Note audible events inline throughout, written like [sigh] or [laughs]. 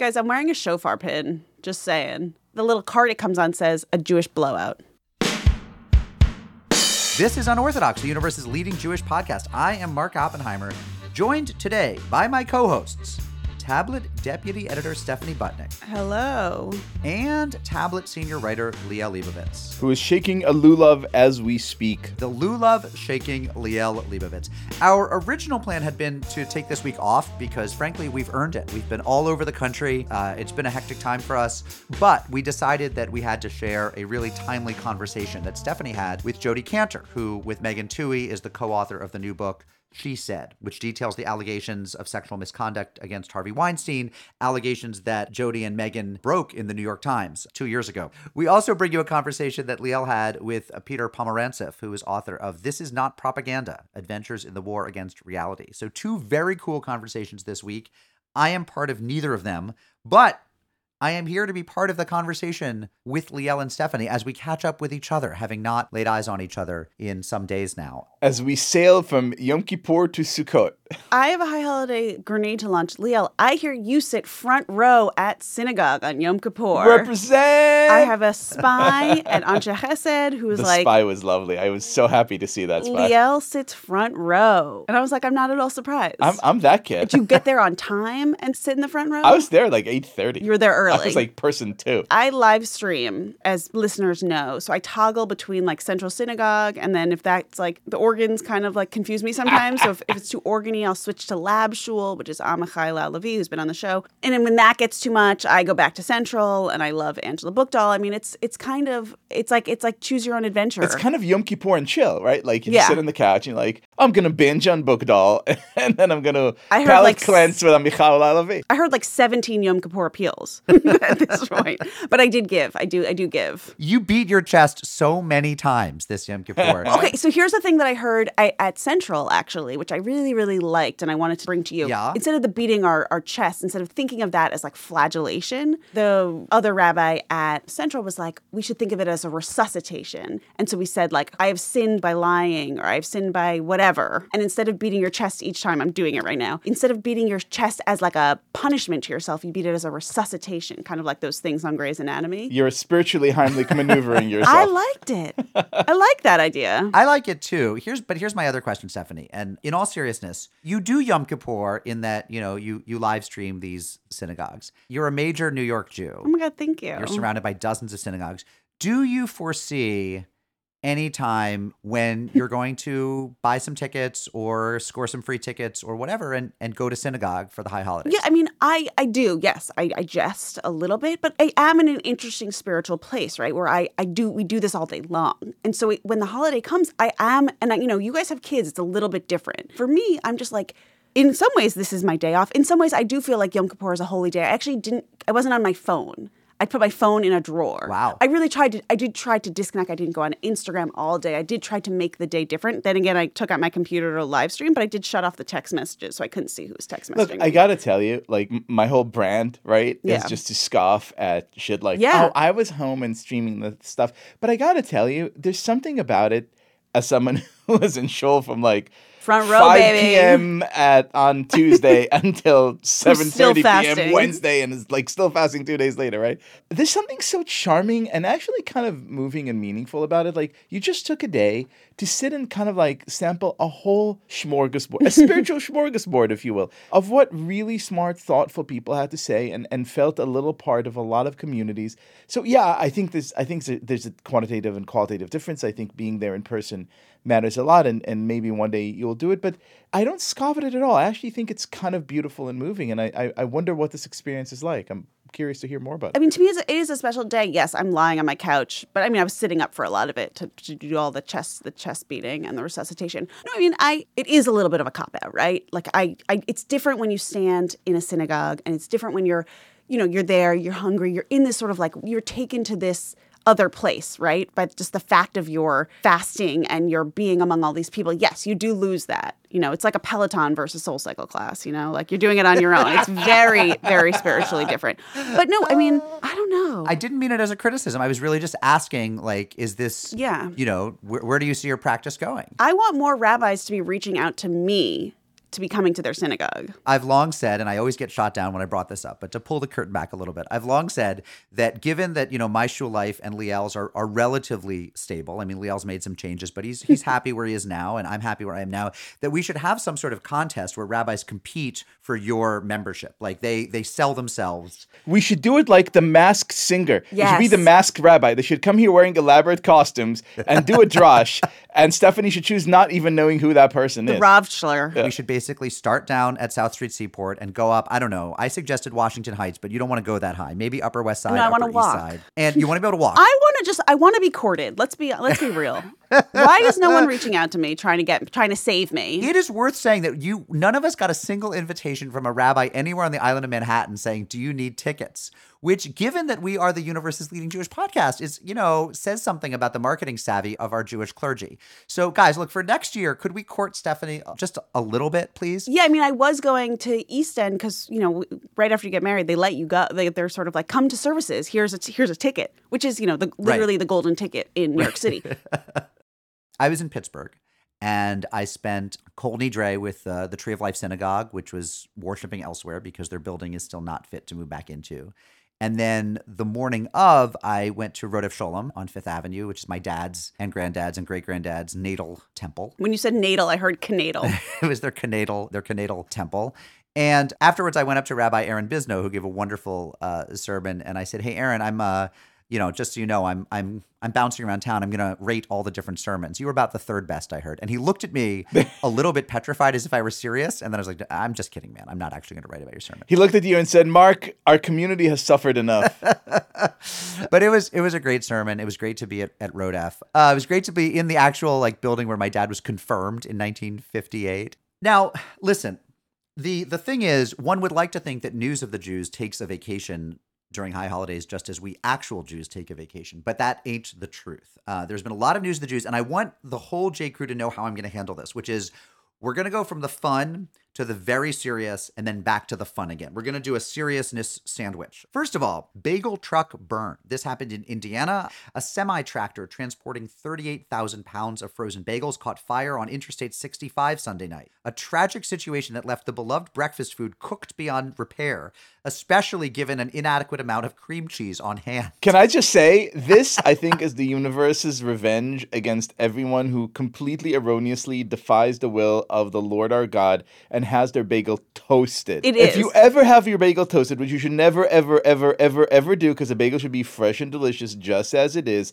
Guys, I'm wearing a shofar pin. Just saying. The little card it comes on says a Jewish blowout. This is Unorthodox, the universe's leading Jewish podcast. I am Mark Oppenheimer, joined today by my co hosts, Tablet Deputy Editor Stephanie Butnick Hello. and Tablet Senior Writer Liel Leibovitz. who is shaking a lulav as we speak. The Lulav shaking Liel Leibovitz. Our original plan had been to take this week off because, frankly, we've earned it. We've been all over the country. Uh, it's been a hectic time for us, but we decided that we had to share a really timely conversation that Stephanie had with Jodi Kantor, who, with Megan Twohey, is the co-author of the new book. She Said, which details the allegations of sexual misconduct against Harvey Weinstein, allegations that Jodi and Megan broke in the New York Times two years ago. We also bring you a conversation that Liel had with Peter Pomerantsev, who is author of This Is Not Propaganda Adventures in the War Against Reality. So, two very cool conversations this week. I am part of neither of them, but I am here to be part of the conversation with Liel and Stephanie as we catch up with each other, having not laid eyes on each other in some days now. As we sail from Yom Kippur to Sukkot. I have a high holiday grenade to launch. Liel, I hear you sit front row at synagogue on Yom Kippur. Represent! I have a spy at Anshe [laughs] Chesed who was the like, spy was lovely. I was so happy to see that spy. Liel sits front row. And I was like, I'm not at all surprised. I'm, I'm that kid. Did you get there on [laughs] time and sit in the front row? I was there like 8.30. You were there early. I was like person two. I live stream, as listeners know. So I toggle between like Central Synagogue, and then if that's like the organs kind of like confuse me sometimes. so if, if it's too organy, I'll switch to Lab Shul, which is Amichai Lau-Lavie, who's been on the show. And then when that gets too much, I go back to Central, and I love Angela Buchdahl. I mean, it's it's kind of it's like it's like choose your own adventure. It's kind of Yom Kippur and chill, right? Like you Yeah. sit on the couch and you're like, I'm gonna binge on Buchdahl, [laughs] and then I'm gonna I heard, palate like, cleanse with Amichai Lau-Lavie. I heard like 17 Yom Kippur appeals [laughs] at this point, but I did give. I do. I do give. You beat your chest so many times this Yom Kippur. [laughs] Okay, so here's the thing that I heard I, at Central, actually, which I really, really liked and I wanted to bring to you. Yeah? Instead of the beating our, our chest, instead of thinking of that as like flagellation, the other rabbi at Central was like, we should think of it as a resuscitation. And so we said, like, I have sinned by lying or I've sinned by whatever. And instead of beating your chest each time, I'm doing it right now, instead of beating your chest as like a punishment to yourself, you beat it as a resuscitation, kind of like those things on Grey's Anatomy. You're spiritually Heimlich maneuvering [laughs] yourself. I liked it. I like that idea. I like it too. Here's but here's my other question, Stephanie. And in all seriousness, you do Yom Kippur in that, you know, you you live stream these synagogues. You're a major New York Jew. Oh my God, thank you. You're surrounded by dozens of synagogues. Do you foresee any time when [laughs] you're going to buy some tickets or score some free tickets or whatever and, and go to synagogue for the high holidays? Yeah, I mean, I I do. Yes, I, I jest a little bit, but I am in an interesting spiritual place, right? Where I I do we do this all day long, and so it, when the holiday comes, I am, and I, you know, you guys have kids. It's a little bit different. For me, I'm just like. In some ways, this is my day off. In some ways, I do feel like Yom Kippur is a holy day. I actually didn't. I wasn't on my phone. I put my phone in a drawer. Wow. I really tried to. I did try to disconnect. I didn't go on Instagram all day. I did try to make the day different. Then again, I took out my computer to live stream, but I did shut off the text messages, so I couldn't see who was text messaging. Look, I gotta tell you, like my whole brand, right, Yeah. is just to scoff at shit like, Yeah. oh, I was home and streaming the stuff. But I gotta tell you, there's something about it as someone [laughs] who was in shul from like Front row, 5 baby. p.m. at on [laughs] Tuesday [laughs] until 7:30 p.m. fasting. Wednesday, and is like still fasting two days later, right? There's something so charming and actually kind of moving and meaningful about it. Like you just took a day to sit and kind of like sample a whole smorgasbord, a spiritual [laughs] smorgasbord, if you will, of what really smart, thoughtful people had to say, and and felt a little part of a lot of communities. So yeah, I think there's I think there's a- there's a quantitative and qualitative difference. I think being there in person matters a lot and, and maybe one day you'll do it but i don't scoff at it at all i actually think it's kind of beautiful and moving and i, I, I wonder what this experience is like i'm curious to hear more about it. I mean, to me, it is a special day. Yes, I'm lying on my couch, but I mean, I was sitting up for a lot of it to, to do all the chest, the chest beating and the resuscitation. No, I mean, I it is a little bit of a cop out, right? Like, I, I, it's different when you stand in a synagogue, and it's different when you're, you know, you're there, you're hungry, you're in this sort of like you're taken to this other place, right? But just the fact of your fasting and your being among all these people, yes, you do lose that. You know, it's like a Peloton versus Soul Cycle class, you know, like you're doing it on your own. It's [laughs] very, very spiritually different. But no, I mean, I don't know. I didn't mean it as a criticism. I was really just asking, like, is this, Yeah. you know, where, where do you see your practice going? I want more rabbis to be reaching out to me to be coming to their synagogue. I've long said, and I always get shot down when I brought this up, but to pull the curtain back a little bit, I've long said that given that, you know, my shul life and Liel's are, are relatively stable. I mean, Liel's made some changes, but he's he's [laughs] happy where he is now, and I'm happy where I am now, that we should have some sort of contest where rabbis compete for your membership. Like they they sell themselves. We should do it like the masked singer. It should be the masked rabbi. They should come here wearing elaborate costumes and do a [laughs] drash, and Stephanie should choose not even knowing who that person The is. Ravschler. We should basically start down at South Street Seaport and go up. I don't know. I suggested Washington Heights, but you don't want to go that high. Maybe Upper West Side, No, I Upper East walk. Side, and you want to be able to [laughs] walk. I want to just I want to be courted. Let's be let's be real. Why is no one reaching out to me trying to get trying to save me? It is worth saying that you none of us got a single invitation from a rabbi anywhere on the island of Manhattan saying, "Do you need tickets?" Which, given that we are the universe's leading Jewish podcast, is you know says something about the marketing savvy of our Jewish clergy. So, guys, look for next year. Could we court Stephanie just a little bit, please? Yeah, I mean, I was going to East End because you know, right after you get married, they let you go. They, they're sort of like, come to services. Here's a t- here's a ticket, which is you know, the literally the golden ticket in New York City. [laughs] I was in Pittsburgh and I spent Kol Nidre with uh, the Tree of Life Synagogue, which was worshiping elsewhere because their building is still not fit to move back into. And then the morning of, I went to Rodef Sholem on Fifth Avenue, which is my dad's and granddad's and great granddad's natal temple. when you said natal, I heard canadal. [laughs] it was their canadal, their canadal temple. And afterwards, I went up to Rabbi Aaron Bisno, who gave a wonderful uh, sermon. And I said, "Hey, Aaron, I'm, uh, you know, just so you know, I'm, I'm, I'm bouncing around town. I'm going to rate all the different sermons. You were about the third best, I heard." And he looked at me [laughs] a little bit petrified, as if I were serious. And then I was like, "I'm just kidding, man. I'm not actually going to write about your sermon." He looked at you and said, "Mark, our community has suffered enough." [laughs] but it was it was a great sermon. It was great to be at, at Rodef. Uh, it was great to be in the actual like building where my dad was confirmed in 1958. Now, listen, the the thing is, one would like to think that news of the Jews takes a vacation during high holidays, just as we actual Jews take a vacation. But that ain't the truth. Uh, there's been a lot of news of the Jews, and I want the whole J Crew to know how I'm going to handle this, which is we're going to go from the fun to the very serious and then back to the fun again. We're going to do a seriousness sandwich. First of all, bagel truck burn. This happened in Indiana. A semi tractor transporting 38,000 pounds of frozen bagels caught fire on Interstate 65 Sunday night. A tragic situation that left the beloved breakfast food cooked beyond repair, especially given an inadequate amount of cream cheese on hand. Can I just say, this, I think, is the universe's revenge against everyone who completely erroneously defies the will of the Lord our God and has their bagel toasted. It If you ever have your bagel toasted, which you should never, ever, ever, ever, ever do, because a bagel should be fresh and delicious just as it is,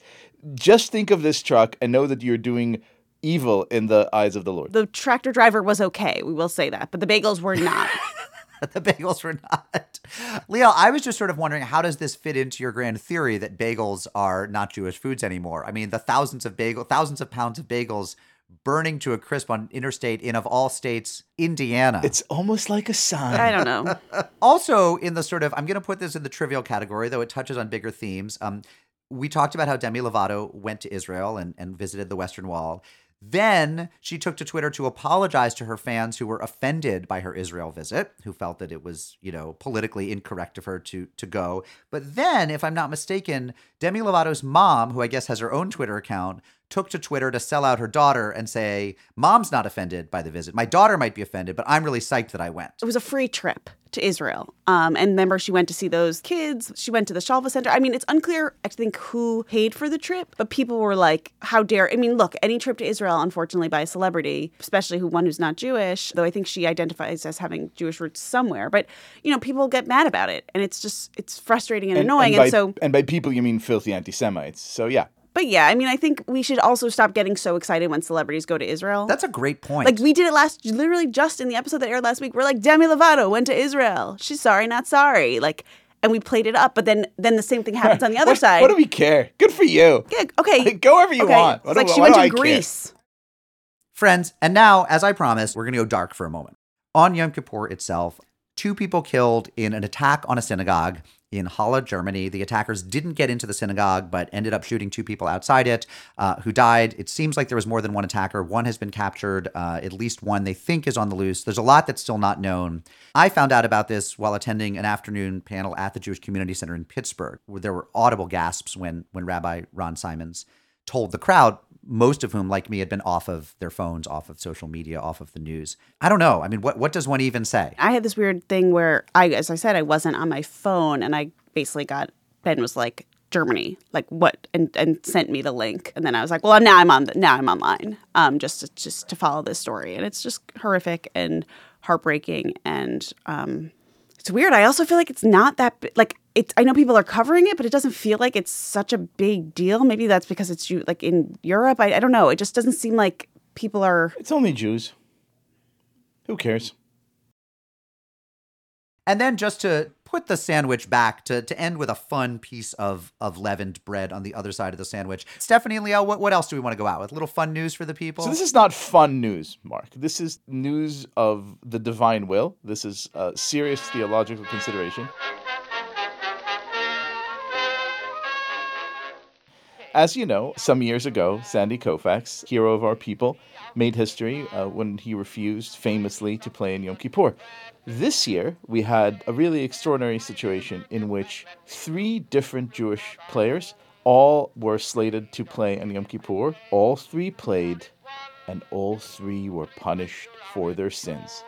just think of this truck and know that you're doing evil in the eyes of the Lord. the tractor driver was okay. We will say that, but the bagels were not. [laughs] the bagels were not. Leo, I was just sort of wondering how does this fit into your grand theory that bagels are not Jewish foods anymore? I mean, the thousands of bagel, thousands of pounds of bagels burning to a crisp on interstate in of all states, Indiana. It's almost like a sign. I don't know. [laughs] also in the sort of I'm going to put this in the trivial category, though it touches on bigger themes. Um, we talked about how Demi Lovato went to Israel and, and visited the Western Wall. Then she took to Twitter to apologize to her fans who were offended by her Israel visit, who felt that it was, you know, politically incorrect of her to to go. But then, if I'm not mistaken, Demi Lovato's mom, who I guess has her own Twitter account, took to Twitter to sell out her daughter and say, "Mom's not offended by the visit. My daughter might be offended, but I'm really psyched that I went." it was a free trip to Israel. Um, and remember, she went to see those kids. She went to the Shalva Center. I mean, it's unclear, I think, who paid for the trip, but people were like, how dare. I mean, look, any trip to Israel, unfortunately, by a celebrity, especially who one who's not Jewish, though I think she identifies as having Jewish roots somewhere, but, you know, people get mad about it. And it's just, it's frustrating and, annoying. by, And, so, and by people, you mean filthy anti Semites. So, yeah. But yeah, I mean, I think we should also stop getting so excited when celebrities go to Israel. That's a great point. Like we did it last, literally just in the episode that aired last week. We're like Demi Lovato went to Israel. She's sorry, not sorry. Like, and we played it up. But then, then the same thing [laughs] happens on the other what, side. What do we care? Good for you. Yeah, okay, Go wherever you okay. want. It's What like do- she went to I care? Greece. Friends, and now, as I promised, we're going to go dark for a moment. On Yom Kippur itself, two people killed in an attack on a synagogue in Halle, Germany. The attackers didn't get into the synagogue, but ended up shooting two people outside it uh, who died. It seems like there was more than one attacker. One has been captured, uh, at least one they think is on the loose. There's a lot that's still not known. I found out about this while attending an afternoon panel at the Jewish Community Center in Pittsburgh, where there were audible gasps when, when Rabbi Ron Symons told the crowd most of whom, like me, had been off of their phones, off of social media, off of the news. I don't know. I mean, what, what does one even say? I had this weird thing where I, as I said, I wasn't on my phone, and I basically got Ben was like Germany, like what, and and sent me the link, and then I was like, well, now I'm on, the, now I'm online, um, just to, just to follow this story, and it's just horrific and heartbreaking, and um, it's weird. I also feel like it's not that like it's. I know people are covering it, but it doesn't feel like it's such a big deal. Maybe that's because it's you like in Europe. I, I don't know. It just doesn't seem like people are. It's only Jews. Who cares? And then just to put the sandwich back to, to end with a fun piece of, of leavened bread on the other side of the sandwich. Stephanie and Liel, what, what else do we want to go out with? A little fun news for the people? So this is not fun news, Mark. This is news of the divine will. This is uh, serious theological consideration. As you know, some years ago, Sandy Koufax, hero of our people, made history uh, when he refused famously to play in Yom Kippur. This year, we had a really extraordinary situation in which three different Jewish players all were slated to play in Yom Kippur. All three played, and all three were punished for their sins.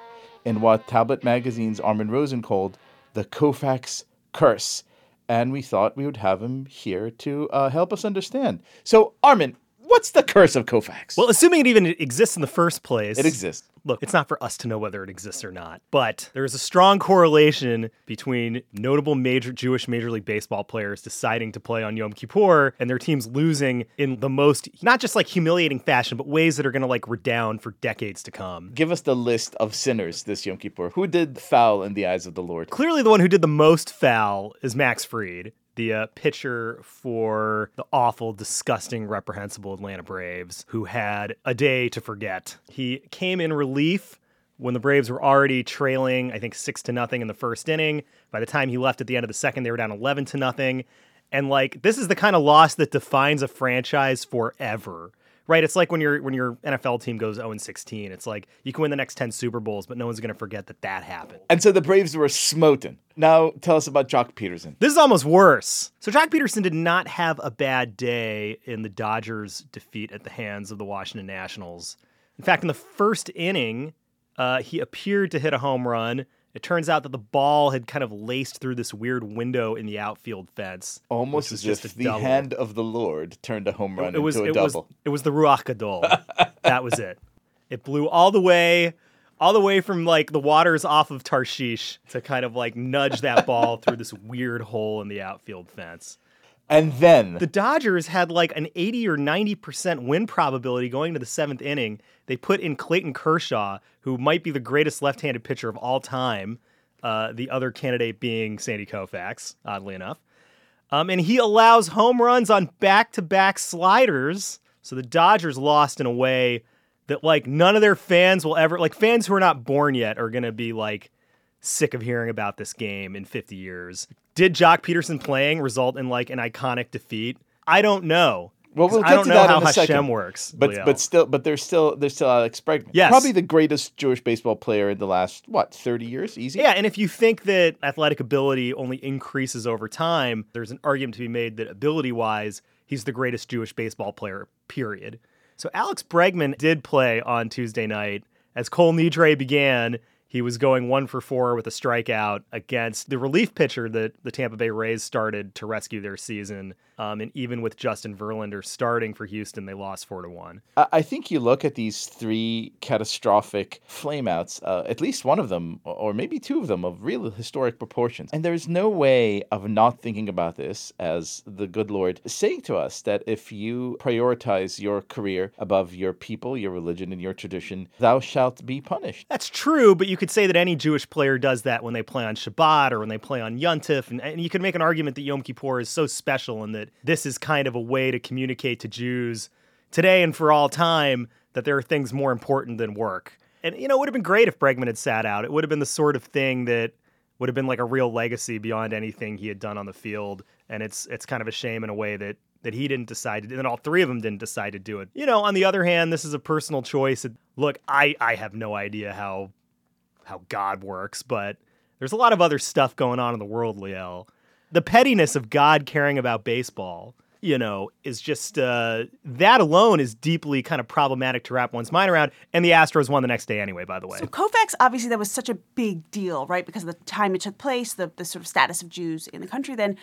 In what Tablet Magazine's Armin Rosen called the Koufax curse. And we thought we would have him here to uh, help us understand. So, Armin, what's the curse of Koufax? Well, assuming it even exists in the first place. it exists. Look, it's not for us to know whether it exists or not, but there is a strong correlation between notable major Jewish Major League Baseball players deciding to play on Yom Kippur and their teams losing in the most not just like humiliating fashion, but ways that are going to like redound for decades to come. Give us the list of sinners this Yom Kippur. Who did foul in the eyes of the Lord? Clearly, the one who did the most foul is Max Fried, the uh, pitcher for the awful, disgusting, reprehensible Atlanta Braves, who had a day to forget. He came in relief when the Braves were already trailing, I think six to nothing in the first inning. By the time he left at the end of the second, they were down eleven to nothing. And like this is the kind of loss that defines a franchise forever. Right? It's like when your when your NFL team goes 0 16. It's like you can win the next 10 Super Bowls, but no one's going to forget that that happened. And so the Braves were smoten. Now tell us about Joc Pederson. This is almost worse. So Joc Pederson did not have a bad day in the Dodgers' defeat at the hands of the Washington Nationals. In fact, in the first inning, uh, he appeared to hit a home run. It turns out that the ball had kind of laced through this weird window in the outfield fence. Almost as just if the double. hand of the Lord turned a home run it was into a it was double. it was the Ruach Gadol. that was it. It blew all the way, all the way from like the waters off of Tarshish to kind of like nudge that ball through this weird hole in the outfield fence. And then The Dodgers had like an 80 or 90% win probability going to the seventh inning. They put in Clayton Kershaw, who might be the greatest left handed pitcher of all time, uh, the other candidate being Sandy Koufax, oddly enough. Um, and he allows home runs on back to back sliders. So the Dodgers lost in a way that like none of their fans will ever, like fans who are not born yet, are going to be like, sick of hearing about this game in 50 years. Did Joc Pederson playing result in like an iconic defeat? I don't know. Well, we'll I get don't to know that how in a second. Hashem works. But Leo. but still but there's still there's still uh, Alex Bregman. Yes. Probably the greatest Jewish baseball player in the last what, 30 years? Easy? yeah, and if you think that athletic ability only increases over time, there's an argument to be made that ability wise, he's the greatest Jewish baseball player, period. So Alex Bregman did play on Tuesday night. As Kol Nidre began, he was going one for four with a strikeout against the relief pitcher that the Tampa Bay Rays started to rescue their season. Um, and even with Justin Verlander starting for Houston, they lost four to one. I think you look at these three catastrophic flameouts, uh, at least one of them, or- or maybe two of them, of real historic proportions. And there's no way of not thinking about this as the good Lord saying to us that if you prioritize your career above your people, your religion, and your tradition, thou shalt be punished. That's true, but you could say that any Jewish player does that when they play on Shabbat or when they play on Yontif. And, and you could make an argument that Yom Kippur is so special and that this is kind of a way to communicate to Jews today and for all time that there are things more important than work. And, you know, it would have been great if Bregman had sat out. It would have been the sort of thing that would have been like a real legacy beyond anything he had done on the field. And it's it's kind of a shame in a way that that he didn't decide to, and all three of them didn't decide to do it. You know, on the other hand, this is a personal choice. Look, I I have no idea how how God works, but there's a lot of other stuff going on in the world, Liel. The pettiness of God caring about baseball you know, is just uh, that alone is deeply kind of problematic to wrap one's mind around. And the Astros won the next day anyway, by the way. So Koufax, obviously, that was such a big deal, right? Because of the time it took place, the, the sort of status of Jews in the country. Then,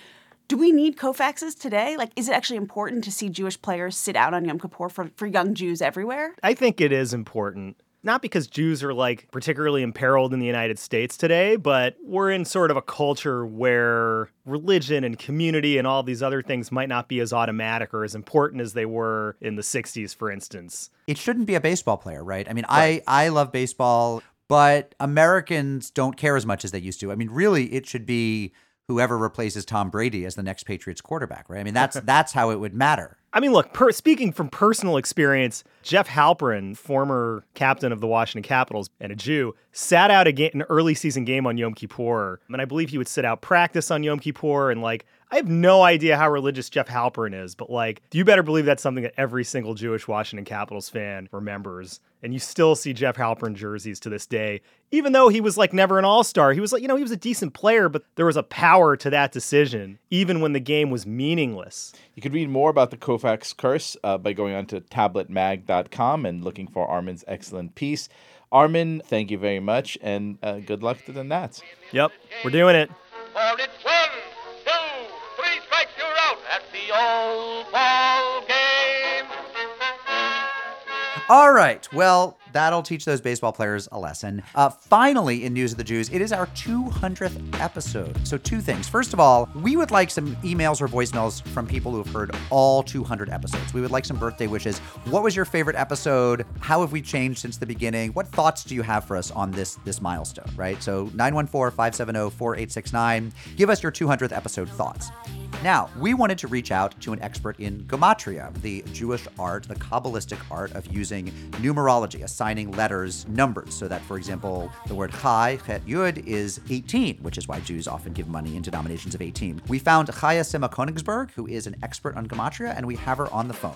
do we need Koufaxes today? Like, is it actually important to see Jewish players sit out on Yom Kippur for, for young Jews everywhere? I think it is important not because Jews are like particularly imperiled in the United States today, but we're in sort of a culture where religion and community and all these other things might not be as automatic or as important as they were in the 60s, for instance. It shouldn't be a baseball player, right? I mean, right. I, I love baseball, but Americans don't care as much as they used to. I mean, really, it should be whoever replaces Tom Brady as the next Patriots quarterback, right? I mean, [laughs] that's that's how it would matter. I mean, look, per, speaking from personal experience, Jeff Halpern, former captain of the Washington Capitals and a Jew, sat out a game, an early season game on Yom Kippur, and I believe he would sit out practice on Yom Kippur. And like, I have no idea how religious Jeff Halpern is, but like, you better believe that's something that every single Jewish Washington Capitals fan remembers. And you still see Jeff Halpern jerseys to this day, even though he was like never an all star. He was like, you know, he was a decent player, but there was a power to that decision, even when the game was meaningless. You could read more about the Koufax curse uh, by going on to tabletmag.com and looking for Armin's excellent piece. Armin, thank you very much, and uh, good luck to the Nats. Yep, we're doing it. Old ball game. All right. Well, that'll teach those baseball players a lesson. Uh, finally, in News of the Jews, it is our 200th episode. So, two things. First of all, we would like some emails or voicemails from people who have heard all 200 episodes. We would like some birthday wishes. What was your favorite episode? How have we changed since the beginning? What thoughts do you have for us on this this milestone, right? So, 914 570 4869. Give us your 200th episode thoughts. Now, we wanted to reach out to an expert in gematria, the Jewish art, the Kabbalistic art of using numerology, assigning letters numbers, so that, for example, the word Chai, Chet Yud, is 18, which is why Jews often give money in denominations of 18. We found Chaya Sima Konigsberg, who is an expert on gematria, and we have her on the phone.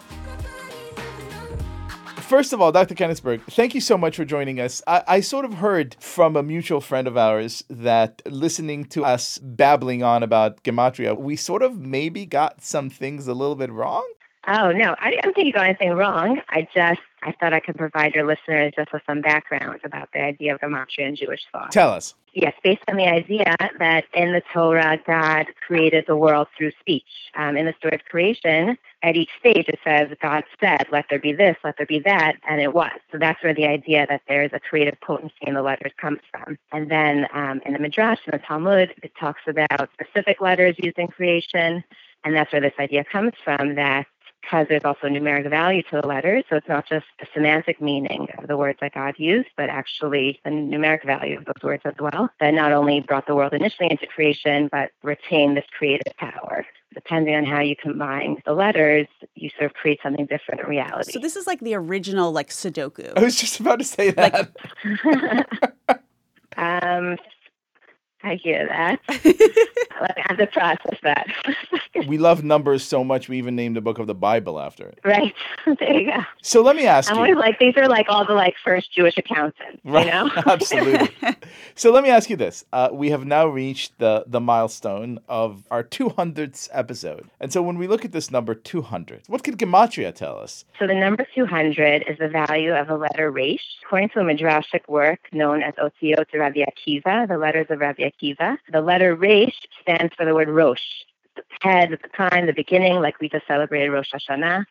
First of all, Dr. Kenigsberg, thank you so much for joining us. I, I, sort of heard from a mutual friend of ours that listening to us babbling on about gematria, we sort of maybe got some things a little bit wrong. Oh no, I don't think you got anything wrong. I just I thought I could provide your listeners just with some background about the idea of gematria and Jewish thought. Tell us. Yes, based on the idea that in the Torah, God created the world through speech. Um, in the story of creation, at each stage it says God said, "Let there be this, let there be that," and it was. So that's where the idea that there is a creative potency in the letters comes from. And then um, in the Midrash, in the Talmud, it talks about specific letters used in creation, and that's where this idea comes from that because there's also numeric value to the letters. So it's not just the semantic meaning of the words that God used, but actually the numeric value of those words as well. That not only brought the world initially into creation, but retained this creative power. Depending on how you combine the letters, you sort of create something different in reality. So this is like the original like Sudoku. I was just about to say that. Like, [laughs] um, I hear that. [laughs] I have to process that. [laughs] we love numbers so much, we even named a book of the Bible after it. Right. [laughs] There you go. So let me ask I'm you. always like, these are like all the like first Jewish accountants, Right. you know? Absolutely. so let me ask you this. Uh, we have now reached the, the milestone of our 200th episode. And so when we look at this number 200, what could Gematria tell us? So the number 200 is the value of the letter Resh. According to a midrashic work known as Otiot Rabbi Akiva, the letters of Rabbi Akiva, the letter Resh stands for the word Rosh, head at the time, the beginning, like we just celebrated Rosh Hashanah.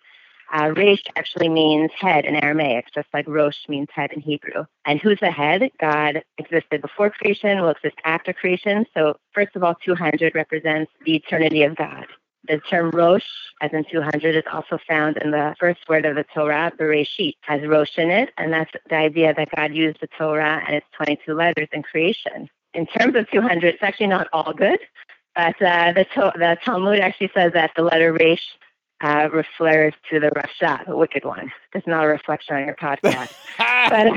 Uh, Resh actually means head in Aramaic, just like Rosh means head in Hebrew. And who's the head? God existed before creation, will exist after creation. So, first of all, 200 represents the eternity of God. The term Rosh, as in 200, is also found in the first word of the Torah, Bereshit, has Rosh in it, and that's the idea that God used the Torah and its 22 letters in creation. In terms of 200, it's actually not all good, but uh, the, to- the Talmud actually says that the letter Resh uh, refers to the Rasha, the wicked one. It's not a reflection on your podcast. [laughs] but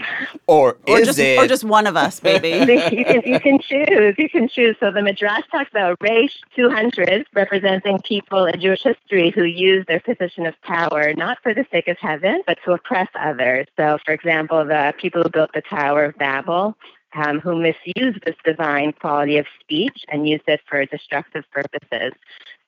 Or, or is just it? or just one of us, baby. [laughs] you, can, you can choose. You can choose. So the Midrash talks about Reish 200, representing people in Jewish history who used their position of power not for the sake of heaven, but to oppress others. So, for example, the people who built the Tower of Babel. Um, who misuse this divine quality of speech and use it for destructive purposes.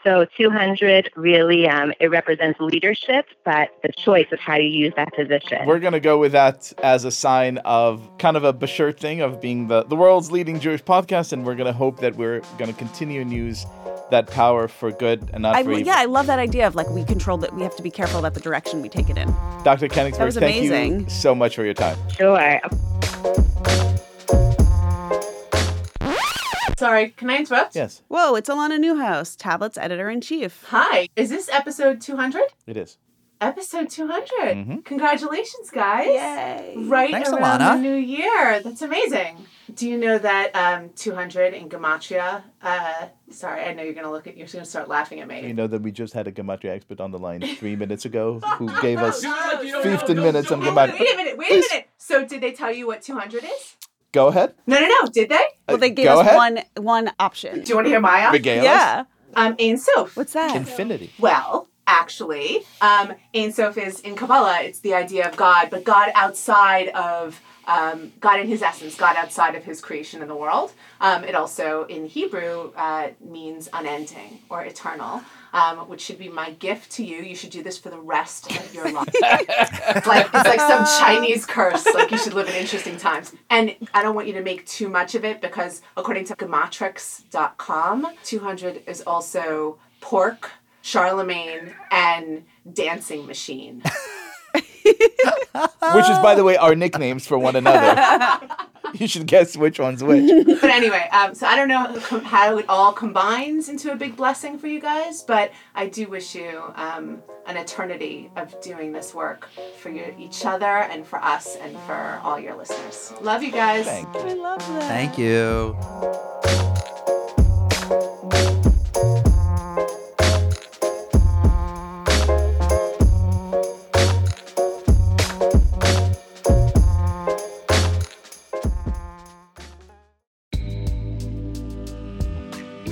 So 200 really um, it represents leadership, but the choice of how you use that position. We're gonna go with that as a sign of kind of a Bashert thing of being the, the world's leading Jewish podcast, and we're gonna hope that we're gonna continue and use that power for good and not I, for evil. yeah, I love that idea of like we control that. We have to be careful about the direction we take it in. Dr. Koenigsberg, was thank you amazing. so much for your time. Sure. Sorry, can I interrupt? Yes, Whoa, it's Alana Newhouse, Tablets editor in chief. Hi, is this episode 200? it is. Episode 200. Mhm. Congratulations, guys. Yay! Right Thanks, around Alana. the new year. That's amazing. Do you know that um, 200 in Gematria? Uh, sorry, I know you're going to look at, you're going to start laughing at me. You know that we just had a Gematria expert on the line three minutes ago [laughs] who gave us No, you don't 15 minutes on Wait a minute, wait a minute. So, did they tell you what 200 is? Go ahead. No, no, no. Did they? Well, they Uh, gave go us ahead. one one option. Do you want to hear my option? Regale. Yeah. Um, Ein Sof. What's that? Infinity. Well, actually, um, Ein Sof is in Kabbalah. It's the idea of God, but God outside of um, God in His essence, God outside of His creation in the world. Um, it also in Hebrew uh, means unending or eternal. Um, which should be my gift to you. You should do this for the rest of your [laughs] life. it's like it's like some Chinese curse. Like you should live in interesting times. And I don't want you to make too much of it because according to Gematrix.com, 200 is also pork, Charlemagne, and dancing machine. [laughs] Which is, by the way, our nicknames for one another. [laughs] [laughs] you should guess which one's which. [laughs] But anyway, um, so I don't know [laughs] how it all combines into a big blessing for you guys, but I do wish you um, an eternity of doing this work for your, each other and for us and for all your listeners. Love you guys. Thank you. I love that. Thank you.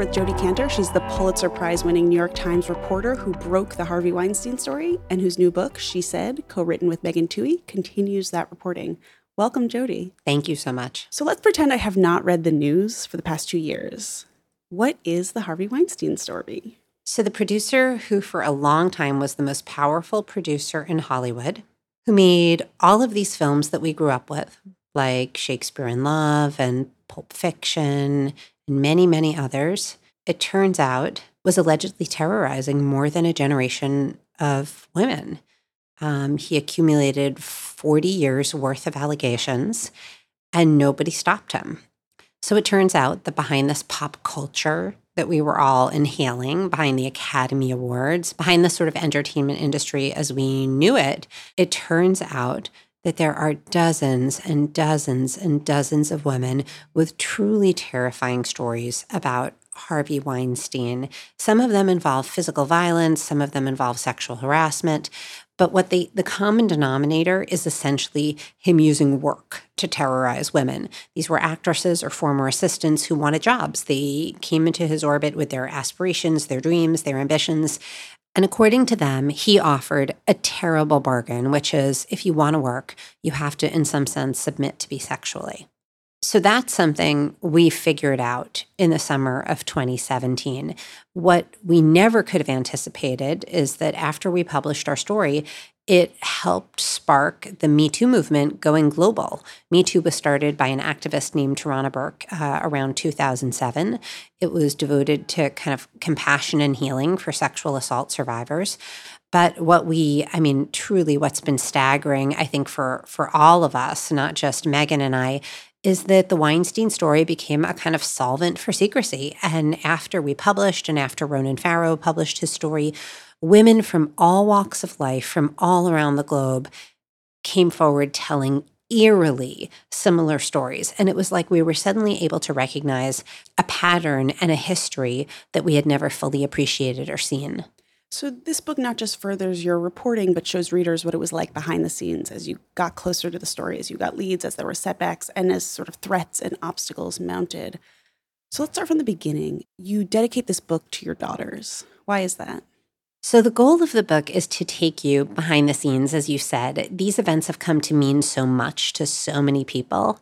With Jodi Kantor. She's the Pulitzer Prize winning New York Times reporter who broke the Harvey Weinstein story and whose new book, She Said, co written with Megan Twohey, continues that reporting. Welcome, Jodi. Thank you so much. So let's pretend I have not read the news for the past two years. What is the Harvey Weinstein story? So, the producer who for a long time was the most powerful producer in Hollywood, who made all of these films that we grew up with, like Shakespeare in Love and Pulp Fiction many, many others, it turns out was allegedly terrorizing more than a generation of women. Um, he accumulated 40 years worth of allegations and nobody stopped him. So it turns out that behind this pop culture that we were all inhaling, behind the Academy Awards, behind the sort of entertainment industry as we knew it, it turns out that there are dozens and dozens and dozens of women with truly terrifying stories about Harvey Weinstein. Some of them involve physical violence, some of them involve sexual harassment, but what they, the common denominator is essentially him using work to terrorize women. These were actresses or former assistants who wanted jobs. They came into his orbit with their aspirations, their dreams, their ambitions. And according to them, he offered a terrible bargain, which is if you want to work, you have to, in some sense, submit to be sexually. So that's something we figured out in the summer of 2017. What we never could have anticipated is that after we published our story, it helped spark the Me Too movement going global. Me Too was started by an activist named Tarana Burke uh, around 2007. It was devoted to kind of compassion and healing for sexual assault survivors. But what we, I mean, truly what's been staggering, I think, for, for all of us, not just Megan and I, is that the Weinstein story became a kind of solvent for secrecy. And after we published, and after Ronan Farrow published his story, women from all walks of life, from all around the globe, came forward telling eerily similar stories. And it was like we were suddenly able to recognize a pattern and a history that we had never fully appreciated or seen. So, this book not just furthers your reporting, but shows readers what it was like behind the scenes as you got closer to the story, as you got leads, as there were setbacks, and as sort of threats and obstacles mounted. So, let's start from the beginning. You dedicate this book to your daughters. Why is that? So, the goal of the book is to take you behind the scenes, as you said. These events have come to mean so much to so many people.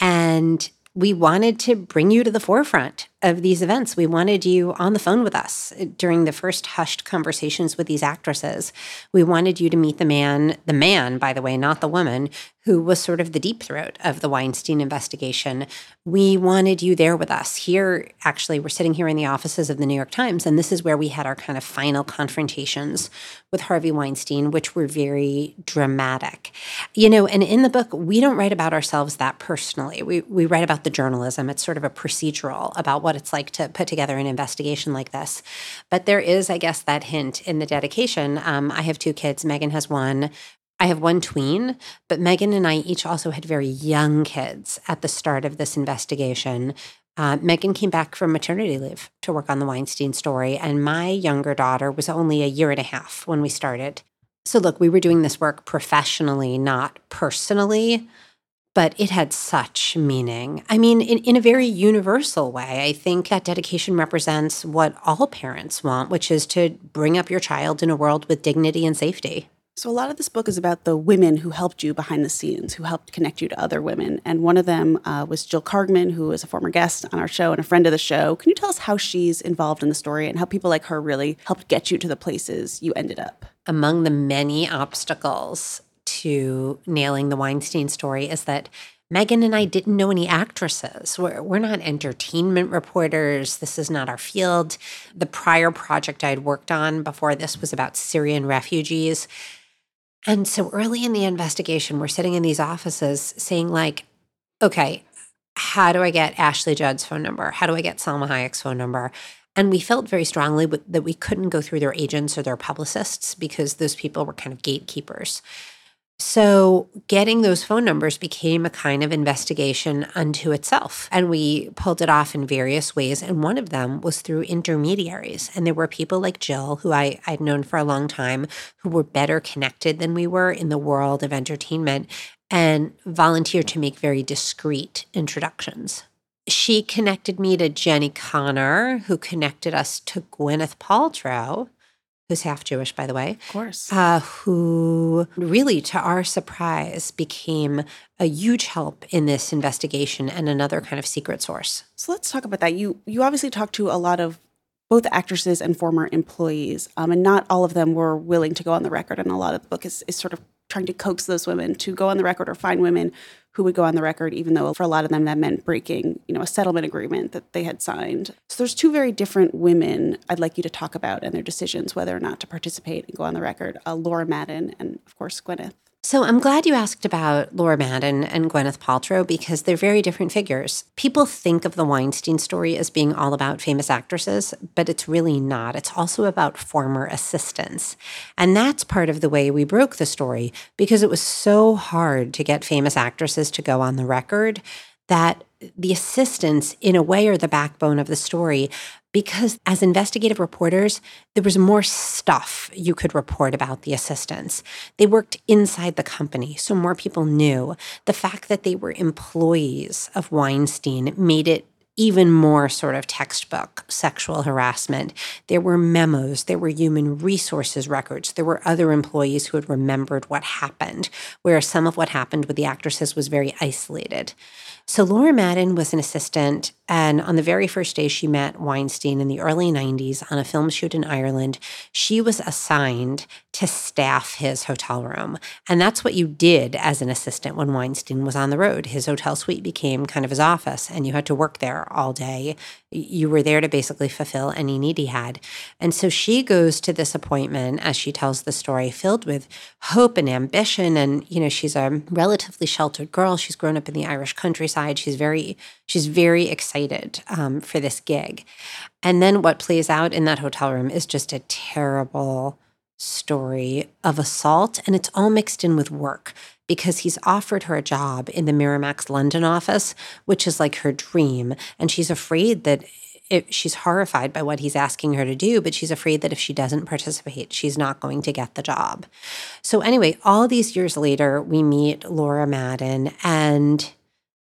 And we wanted to bring you to the forefront of these events. We wanted you on the phone with us uh, during the first hushed conversations with these actresses. We wanted you to meet the man, the man, by the way, not the woman, who was sort of the deep throat of the Weinstein investigation. We wanted you there with us. Here, actually, we're sitting here in the offices of the New York Times, and this is where we had our kind of final confrontations with Harvey Weinstein, which were very dramatic. You know, and in the book, we don't write about ourselves that personally. We, we write about the journalism. It's sort of a procedural about what it's like to put together an investigation like this. But there is, I guess, that hint in the dedication. Um, I have two kids. Megan has one. I have one tween, but Megan and I each also had very young kids at the start of this investigation. Uh, Megan came back from maternity leave to work on the Weinstein story, and my younger daughter was only a year and a half when we started. So, look, we were doing this work professionally, not personally, but it had such meaning. I mean, in, in a very universal way, I think that dedication represents what all parents want, which is to bring up your child in a world with dignity and safety. So, a lot of this book is about the women who helped you behind the scenes, who helped connect you to other women. And one of them uh, was Jill Kargman, who is a former guest on our show and a friend of the show. Can you tell us how she's involved in the story and how people like her really helped get you to the places you ended up? Among the many obstacles to nailing the Weinstein story is that Megan and I didn't know any actresses. We're, we're not entertainment reporters. This is not our field. The prior project I'd worked on before this was about Syrian refugees. And so early in the investigation, we're sitting in these offices saying, like, okay, how do I get Ashley Judd's phone number? How do I get Salma Hayek's phone number? And we felt very strongly that we couldn't go through their agents or their publicists because those people were kind of gatekeepers. So, getting those phone numbers became a kind of investigation unto itself. And we pulled it off in various ways. And one of them was through intermediaries. And there were people like Jill, who I, I'd known for a long time, who were better connected than we were in the world of entertainment and volunteered to make very discreet introductions. She connected me to Jenni Konner, who connected us to Gwyneth Paltrow who's half Jewish, by the way. Of course. uh, who really, to our surprise, became a huge help in this investigation and another kind of secret source. So let's talk about that. You you obviously talked to a lot of both actresses and former employees, um, and not all of them were willing to go on the record. And a lot of the book is, is sort of trying to coax those women to go on the record or find women who would go on the record, even though for a lot of them that meant breaking, you know, a settlement agreement that they had signed. So there's two very different women I'd like you to talk about and their decisions whether or not to participate and go on the record. Uh, Laura Madden and of course Gwyneth. So I'm glad you asked about Laura Madden and Gwyneth Paltrow because they're very different figures. People think of the Weinstein story as being all about famous actresses, but it's really not. It's also about former assistants. And that's part of the way we broke the story because it was so hard to get famous actresses to go on the record that the assistants, in a way, are the backbone of the story because as investigative reporters, there was more stuff you could report about the assistants. They worked inside the company, so more people knew. The fact that they were employees of Weinstein made it even more sort of textbook sexual harassment. There were memos, there were human resources records, there were other employees who had remembered what happened, whereas some of what happened with the actresses was very isolated. So Laura Madden was an assistant, and on the very first day she met Weinstein in the early 90s on a film shoot in Ireland, she was assigned to staff his hotel room. And that's what you did as an assistant when Weinstein was on the road. His hotel suite became kind of his office, and you had to work there all day. You were there to basically fulfill any need he had. And so she goes to this appointment, as she tells the story, filled with hope and ambition. And, you know, she's a relatively sheltered girl. She's grown up in the Irish countryside. She's very, she's very excited um, for this gig. And then what plays out in that hotel room is just a terrible story of assault, and it's all mixed in with work because he's offered her a job in the Miramax London office, which is like her dream. And she's afraid that if she's horrified by what he's asking her to do, but she's afraid that if she doesn't participate, she's not going to get the job. So, anyway, all these years later, we meet Laura Madden. And,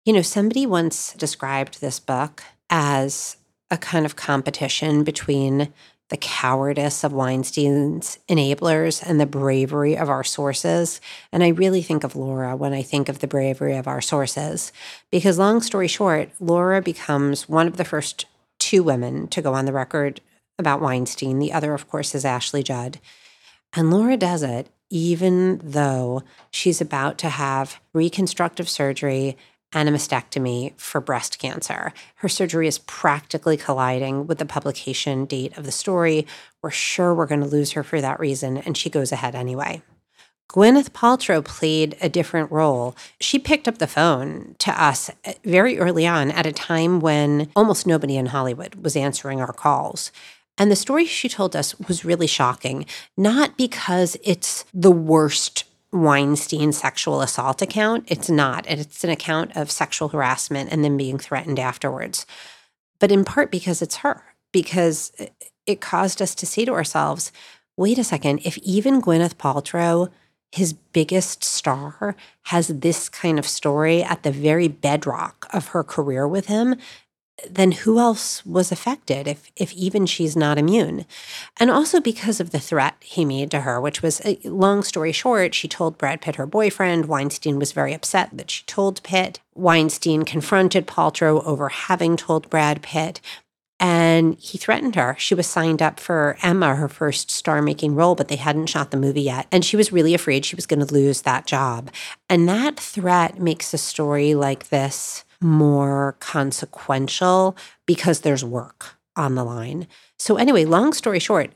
you know, somebody once described this book as a kind of competition between the cowardice of Weinstein's enablers and the bravery of our sources. And I really think of Laura when I think of the bravery of our sources. Because, long story short, Laura becomes one of the first two women to go on the record about Weinstein. The other, of course, is Ashley Judd. And Laura does it even though she's about to have reconstructive surgery and a mastectomy for breast cancer. Her surgery is practically colliding with the publication date of the story. We're sure we're going to lose her for that reason, and she goes ahead anyway. Gwyneth Paltrow played a different role. She picked up the phone to us eh, very early on at a time when almost nobody in Hollywood was answering our calls. And the story she told us was really shocking, not because it's the worst Weinstein sexual assault account. It's not. It's an account of sexual harassment and then being threatened afterwards. But in part because it's her, because it caused us to say to ourselves, wait a second, if even Gwyneth Paltrow, his biggest star, has this kind of story at the very bedrock of her career with him, then who else was affected if if even she's not immune and also because of the threat he made to her which was a long story short she told brad pitt her boyfriend weinstein was very upset that she told pitt weinstein confronted paltrow over having told brad pitt and he threatened her. She was signed up for Emma, her first star making role, but they hadn't shot the movie yet. And she was really afraid she was going to lose that job. And that threat makes a story like this more consequential because there's work on the line. So, anyway, long story short,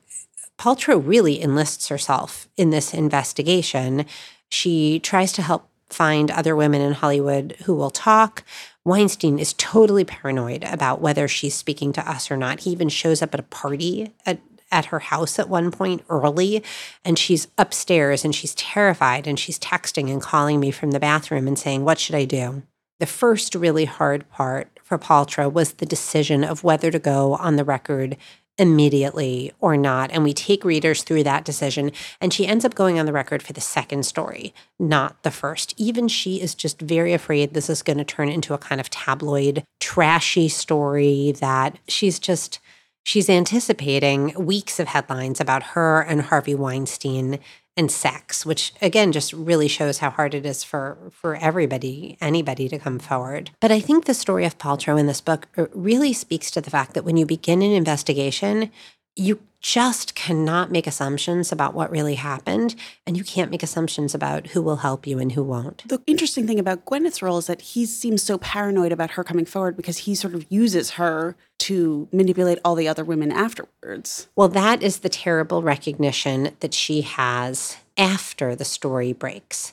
Paltrow really enlists herself in this investigation. She tries to help find other women in Hollywood who will talk. Weinstein is totally paranoid about whether she's speaking to us or not. He even shows up at a party at at her house at one point early and she's upstairs and she's terrified and she's texting and calling me from the bathroom and saying, What should I do? The first really hard part for Paltrow was the decision of whether to go on the record immediately or not. And we take readers through that decision. And she ends up going on the record for the second story, not the first. Even she is just very afraid this is going to turn into a kind of tabloid, trashy story that she's just. She's anticipating weeks of headlines about her and Harvey Weinstein and sex, which again just really shows how hard it is for for everybody, anybody to come forward. But I think the story of Paltrow in this book uh, really speaks to the fact that when you begin an investigation, you just cannot make assumptions about what really happened, and you can't make assumptions about who will help you and who won't. The interesting thing about Gwyneth's role is that he seems so paranoid about her coming forward because he sort of uses her to manipulate all the other women afterwards. Well, that is the terrible recognition that she has after the story breaks.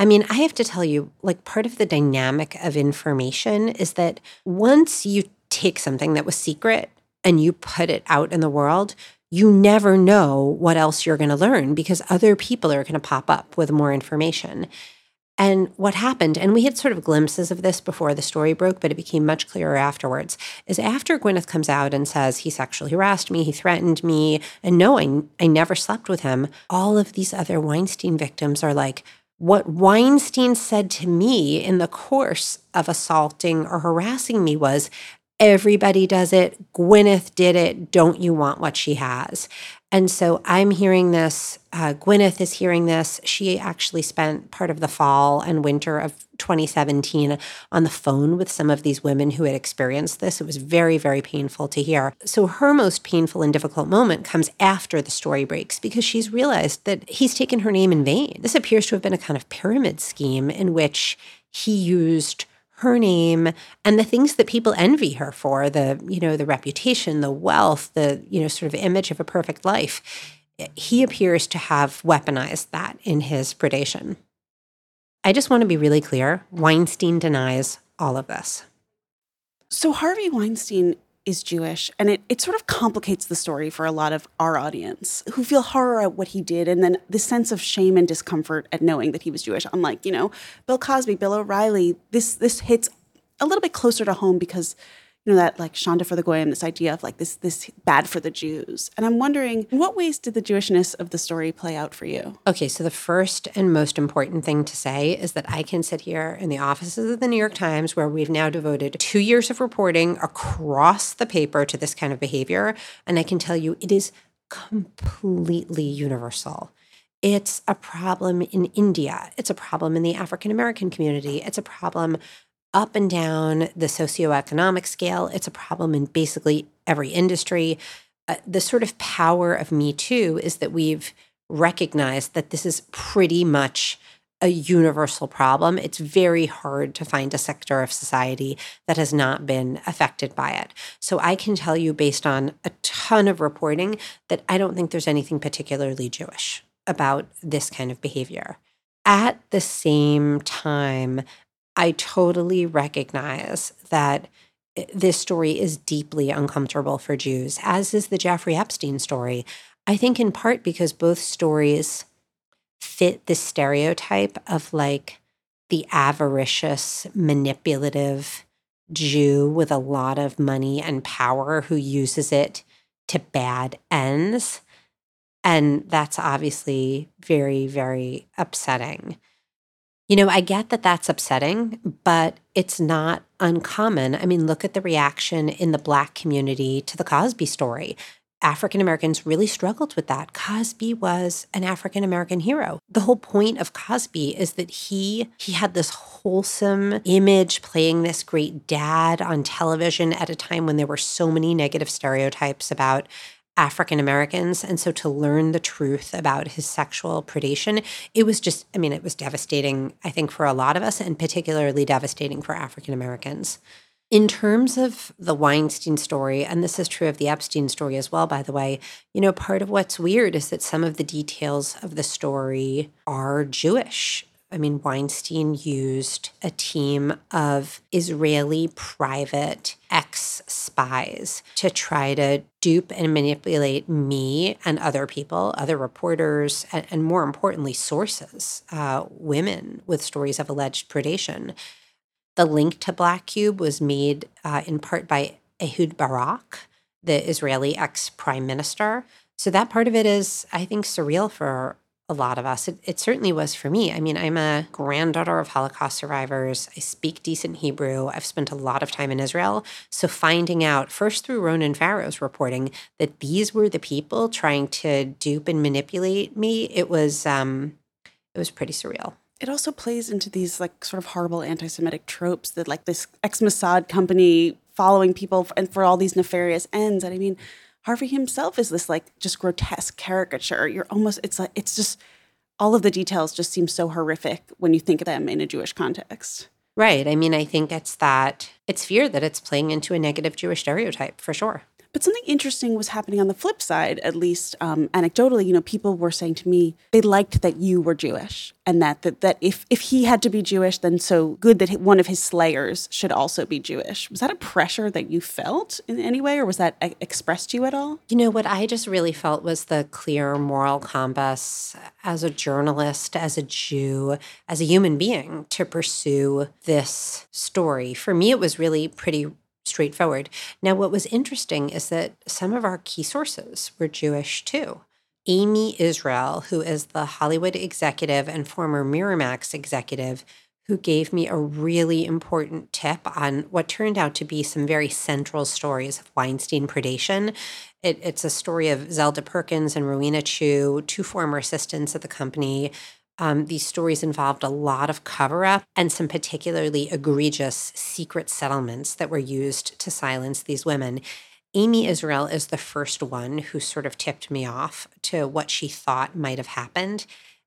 I mean, I have to tell you, like, part of the dynamic of information is that once you take something that was secret and you put it out in the world, you never know what else you're going to learn because other people are going to pop up with more information. And what happened, and we had sort of glimpses of this before the story broke, but it became much clearer afterwards, is after Gwyneth comes out and says, he sexually harassed me, he threatened me, and no, I, I never slept with him, all of these other Weinstein victims are like, what Weinstein said to me in the course of assaulting or harassing me was, Everybody does it. Gwyneth did it. Don't you want what she has? And so I'm hearing this. Uh, Gwyneth is hearing this. She actually spent part of the fall and winter of 2017 on the phone with some of these women who had experienced this. It was very, very painful to hear. So her most painful and difficult moment comes after the story breaks because she's realized that he's taken her name in vain. This appears to have been a kind of pyramid scheme in which he used her name and the things that people envy her for the you know the reputation the wealth the you know sort of image of a perfect life he appears to have weaponized that in his predation. I just want to be really clear weinstein denies all of this. So harvey weinstein is Jewish, and it, it sort of complicates the story for a lot of our audience who feel horror at what he did, and then the sense of shame and discomfort at knowing that he was Jewish. Unlike you know Bill Cosby, Bill O'Reilly, this this hits a little bit closer to home because know that like Shanda for the Goyim, this idea of like this this bad for the Jews. And I'm wondering, in what ways did the Jewishness of the story play out for you? Okay, so the first and most important thing to say is that I can sit here in the offices of the New York Times, where we've now devoted two years of reporting across the paper to this kind of behavior, and I can tell you it is completely universal. It's a problem in India. It's a problem in the African American community. It's a problem up and down the socioeconomic scale. It's a problem in basically every industry. Uh, the sort of power of Me Too is that we've recognized that this is pretty much a universal problem. It's very hard to find a sector of society that has not been affected by it. So I can tell you, based on a ton of reporting, that I don't think there's anything particularly Jewish about this kind of behavior. At the same time, I totally recognize that eh, this story is deeply uncomfortable for Jews, as is the Jeffrey Epstein story. I think in part because both stories fit the stereotype of like the avaricious, manipulative Jew with a lot of money and power who uses it to bad ends. And that's obviously very, very upsetting. You know, I get that that's upsetting, but it's not uncommon. I mean, look at the reaction in the Black community to the Cosby story. African Americans really struggled with that. Cosby was an African American hero. The whole point of Cosby is that he he had this wholesome image playing this great dad on television at a time when there were so many negative stereotypes about African Americans. And so to learn the truth about his sexual predation, it was just, I mean, it was devastating, I think, for a lot of us, and particularly devastating for African Americans. In terms of the Weinstein story, and this is true of the Epstein story as well, by the way, you know, part of what's weird is that some of the details of the story are Jewish. I mean, Weinstein used a team of Israeli private ex spies to try to dupe and manipulate me and other people, other reporters, and, and more importantly, sources, uh, women with stories of alleged predation. The link to Black Cube was made uh, in part by Ehud Barak, the Israeli ex prime minister. So that part of it is, I think, surreal for a lot of us. It, it certainly was for me. I mean, I'm a granddaughter of Holocaust survivors. I speak decent Hebrew. I've spent a lot of time in Israel. So finding out, first through Ronan Farrow's reporting, that these were the people trying to dupe and manipulate me, it was um, it was pretty surreal. It also plays into these like sort of horrible anti-Semitic tropes that like this ex-Mossad company following people and for all these nefarious ends. And I mean, Harvey himself is this like just grotesque caricature. You're almost it's like it's just all of the details just seem so horrific when you think of them in a Jewish context. Right. I mean, I think it's that it's fear that it's playing into a negative Jewish stereotype for sure. But something interesting was happening on the flip side, at least um, anecdotally. You know, people were saying to me they liked that you were Jewish, and that that, that if if he had to be Jewish, then so good that one of his slayers should also be Jewish. Was that a pressure that you felt in any way, or was that uh, expressed to you at all? You know, what I just really felt was the clear moral compass as a journalist, as a Jew, as a human being to pursue this story. For me, it was really pretty straightforward. Now, what was interesting is that some of our key sources were Jewish too. Amy Israel, who is the Hollywood executive and former Miramax executive, who gave me a really important tip on what turned out to be some very central stories of Weinstein predation. It, it's a story of Zelda Perkins and Rowena Chiu, two former assistants at the company, um, these stories involved a lot of cover up and some particularly egregious secret settlements that were used to silence these women. Amy Israel is the first one who sort of tipped me off to what she thought might have happened.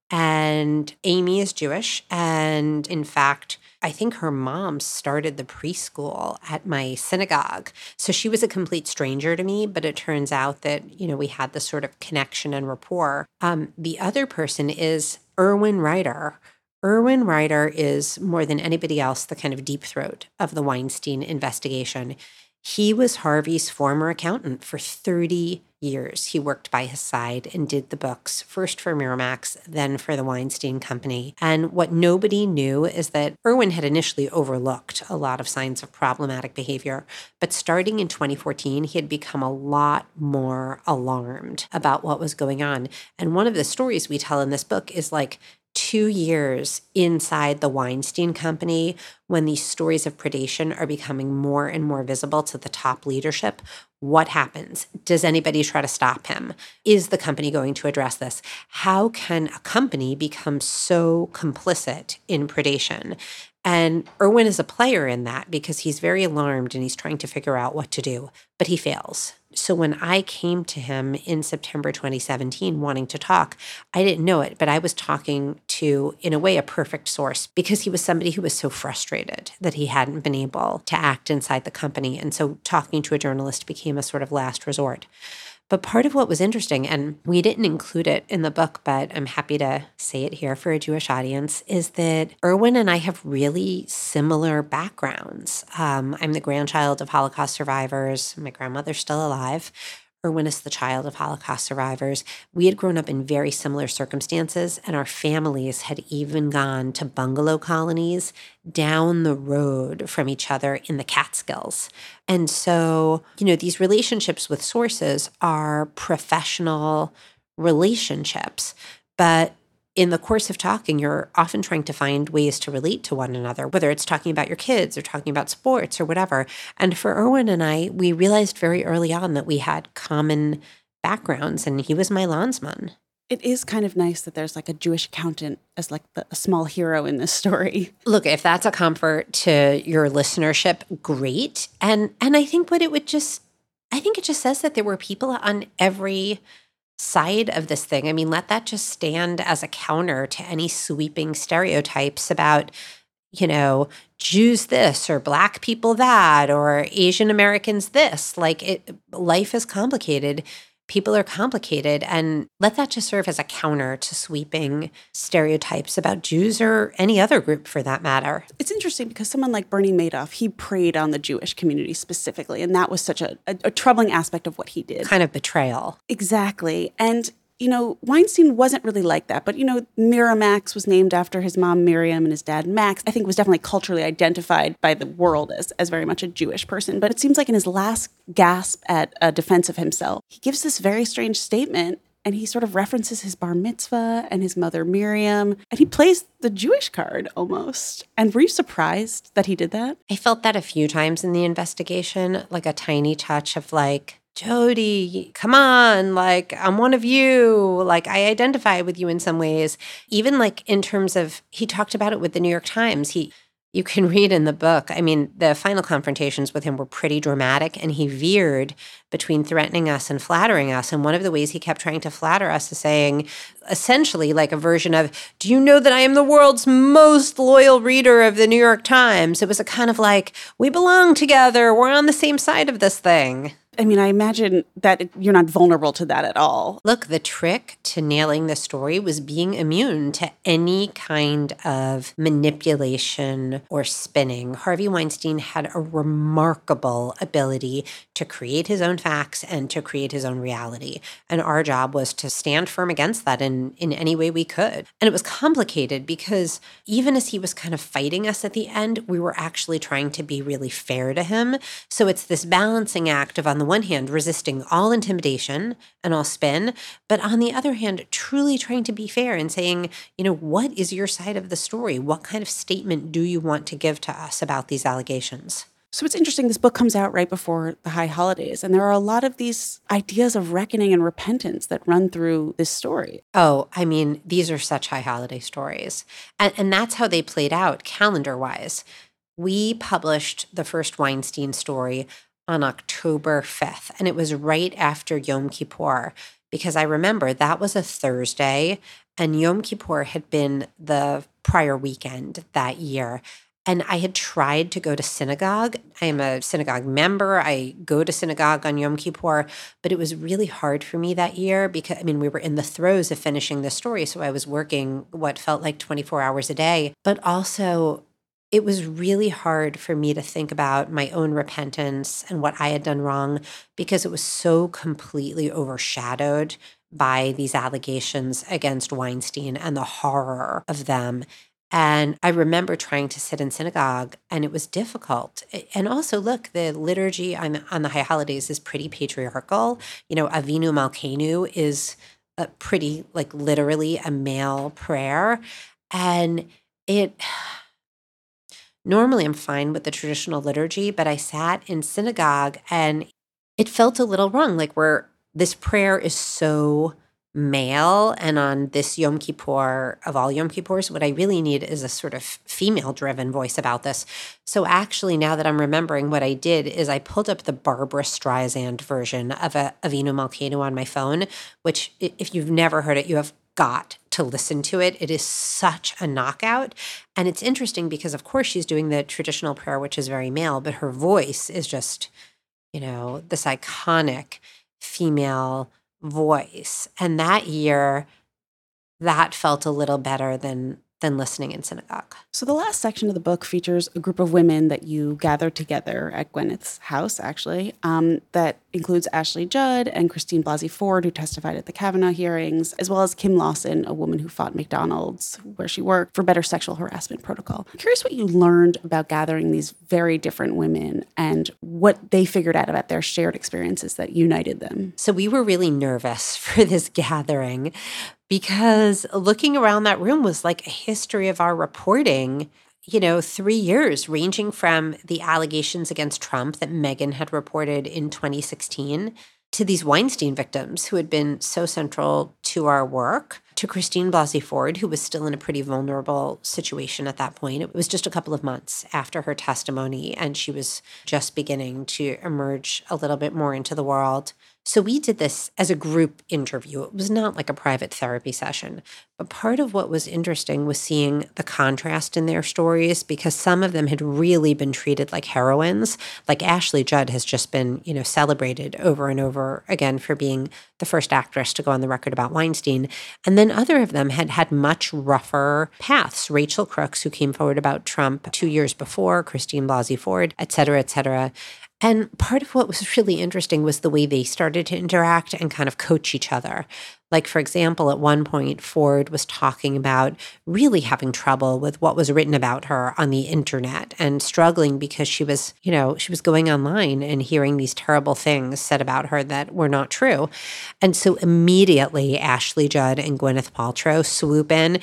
And Amy is Jewish. And in fact, I think her mom started the preschool at my synagogue. So she was a complete stranger to me, but it turns out that, you know, we had this sort of connection and rapport. Um, the other person is Irwin Reiter. Irwin Reiter is more than anybody else the kind of deep throat of the Weinstein investigation. He was Harvey's former accountant for 30 years. He worked by his side and did the books, first for Miramax, then for the Weinstein Company. And what nobody knew is that Irwin had initially overlooked a lot of signs of problematic behavior. But starting in 2014, he had become a lot more alarmed about what was going on. And one of the stories we tell in this book is like, two years inside the Weinstein Company, when these stories of predation are becoming more and more visible to the top leadership, what happens? Does anybody try to stop him? Is the company going to address this? How can a company become so complicit in predation? And Irwin is a player in that because he's very alarmed and he's trying to figure out what to do, but he fails. So when I came to him in September 2017 wanting to talk, I didn't know it, but I was talking to, in a way, a perfect source because he was somebody who was so frustrated that he hadn't been able to act inside the company. And so talking to a journalist became a sort of last resort. But part of what was interesting, and we didn't include it in the book, but I'm happy to say it here for a Jewish audience, is that Irwin and I have really similar backgrounds. Um, I'm the grandchild of Holocaust survivors. My grandmother's still alive. Irwin is the child of Holocaust survivors. We had grown up in very similar circumstances, and our families had even gone to bungalow colonies down the road from each other in the Catskills. And so, you know, these relationships with sources are professional relationships, but in the course of talking, you're often trying to find ways to relate to one another, whether it's talking about your kids or talking about sports or whatever. And for Irwin and I, we realized very early on that we had common backgrounds, and he was my landsman. It is kind of nice that there's like a Jewish accountant as like the, a small hero in this story. [laughs] Look, if that's a comfort to your listenership, great. And and I think what it would just I think it just says that there were people on every side of this thing. I mean, let that just stand as a counter to any sweeping stereotypes about, you know, Jews this or black people that or Asian Americans this. Like it life is complicated. People are complicated and let that just serve as a counter to sweeping stereotypes about Jews or any other group for that matter. It's interesting because someone like Bernie Madoff, he preyed on the Jewish community specifically, and that was such a, a, a troubling aspect of what he did. Kind of betrayal. Exactly. And you know, Weinstein wasn't really like that, but you know, Miramax was named after his mom Miriam and his dad Max. I think was definitely culturally identified by the world as as very much a Jewish person. But it seems like in his last gasp at a defense of himself, he gives this very strange statement and he sort of references his bar mitzvah and his mother Miriam, and he plays the Jewish card almost. And were you surprised that he did that? I felt that a few times in the investigation, like a tiny touch of like, Jodi, come on, like I'm one of you. Like I identify with you in some ways. Even like in terms of he talked about it with the New York Times. He you can [laughs] read in the book. I mean, the final confrontations with him were pretty dramatic, and he veered between threatening us and flattering us. And one of the ways he kept trying to flatter us is saying, essentially, like a version of, Do you know that I am the world's most loyal reader of the New York Times? It was a kind of like, We belong together. We're on the same side of this thing. I mean, I imagine that you're not vulnerable to that at all. Look, the trick to nailing the story was being immune to any kind of manipulation or spinning. Harvey Weinstein had a remarkable ability to create his own facts and to create his own reality. And our job was to stand firm against that in, in any way we could. And it was complicated because even as he was kind of fighting us at the end, we were actually trying to be really fair to him. So it's this balancing act of, on the one hand, resisting all intimidation and all spin, but on the other hand, truly trying to be fair and saying, you know, what is your side of the story? What kind of statement do you want to give to us about these allegations? So it's interesting. This book comes out right before the high holidays, and there are a lot of these ideas of reckoning and repentance that run through this story. Oh, I mean, these are such high holiday stories. And, and that's how they played out calendar wise. We published the first Weinstein story on October 5th. And it was right after Yom Kippur, because I remember that was a Thursday and Yom Kippur had been the prior weekend that year. And I had tried to go to synagogue. I am a synagogue member. I go to synagogue on Yom Kippur, but it was really hard for me that year because, I mean, we were in the throes of finishing the story. So I was working what felt like 24 hours a day. But also, it was really hard for me to think about my own repentance and what I had done wrong because it was so completely overshadowed by these allegations against Weinstein and the horror of them. And I remember trying to sit in synagogue, and it was difficult. And also, look, the liturgy on, on the high holidays is pretty patriarchal. You know, Avinu Malkeinu is a pretty, like, literally a male prayer. And it Normally, I'm fine with the traditional liturgy, but I sat in synagogue and it felt a little wrong. Like, where this prayer is so male, and on this Yom Kippur of all Yom Kippurs, what I really need is a sort of female driven voice about this. So, actually, now that I'm remembering, what I did is I pulled up the Barbra Streisand version of a Avinu Malkeinu on my phone, which, if you've never heard it, you have got to listen to it. It is such a knockout. And it's interesting because, of course, she's doing the traditional prayer, which is very male, but her voice is just, you know, this iconic female voice. And that year, that felt a little better than than listening in synagogue. So, the last section of the book features a group of women that you gather together at Gwyneth's house, actually, um, that includes Ashley Judd and Christine Blasey Ford, who testified at the Kavanaugh hearings, as well as Kim Lawson, a woman who fought McDonald's, where she worked, for better sexual harassment protocol. I'm curious what you learned about gathering these very different women and what they figured out about their shared experiences that united them. So, we were really nervous [laughs] for this gathering because looking around that room was like a history of our reporting you know, three years, ranging from the allegations against Trump that Megan had reported in 2016 to these Weinstein victims who had been so central to our work, to Christine Blasey Ford, who was still in a pretty vulnerable situation at that point. It was just a couple of months after her testimony, and she was just beginning to emerge a little bit more into the world. So we did this as a group interview. It was not like a private therapy session. But part of what was interesting was seeing the contrast in their stories because some of them had really been treated like heroines. Like Ashley Judd has just been, you know, celebrated over and over again for being the first actress to go on the record about Weinstein. And then other of them had had much rougher paths. Rachel Crooks, who came forward about Trump two years before, Christine Blasey Ford, et cetera, et cetera. And part of what was really interesting was the way they started to interact and kind of coach each other. Like, for example, at one point, Ford was talking about really having trouble with what was written about her on the internet and struggling because she was, you know, she was going online and hearing these terrible things said about her that were not true. And so immediately, Ashley Judd and Gwyneth Paltrow swoop in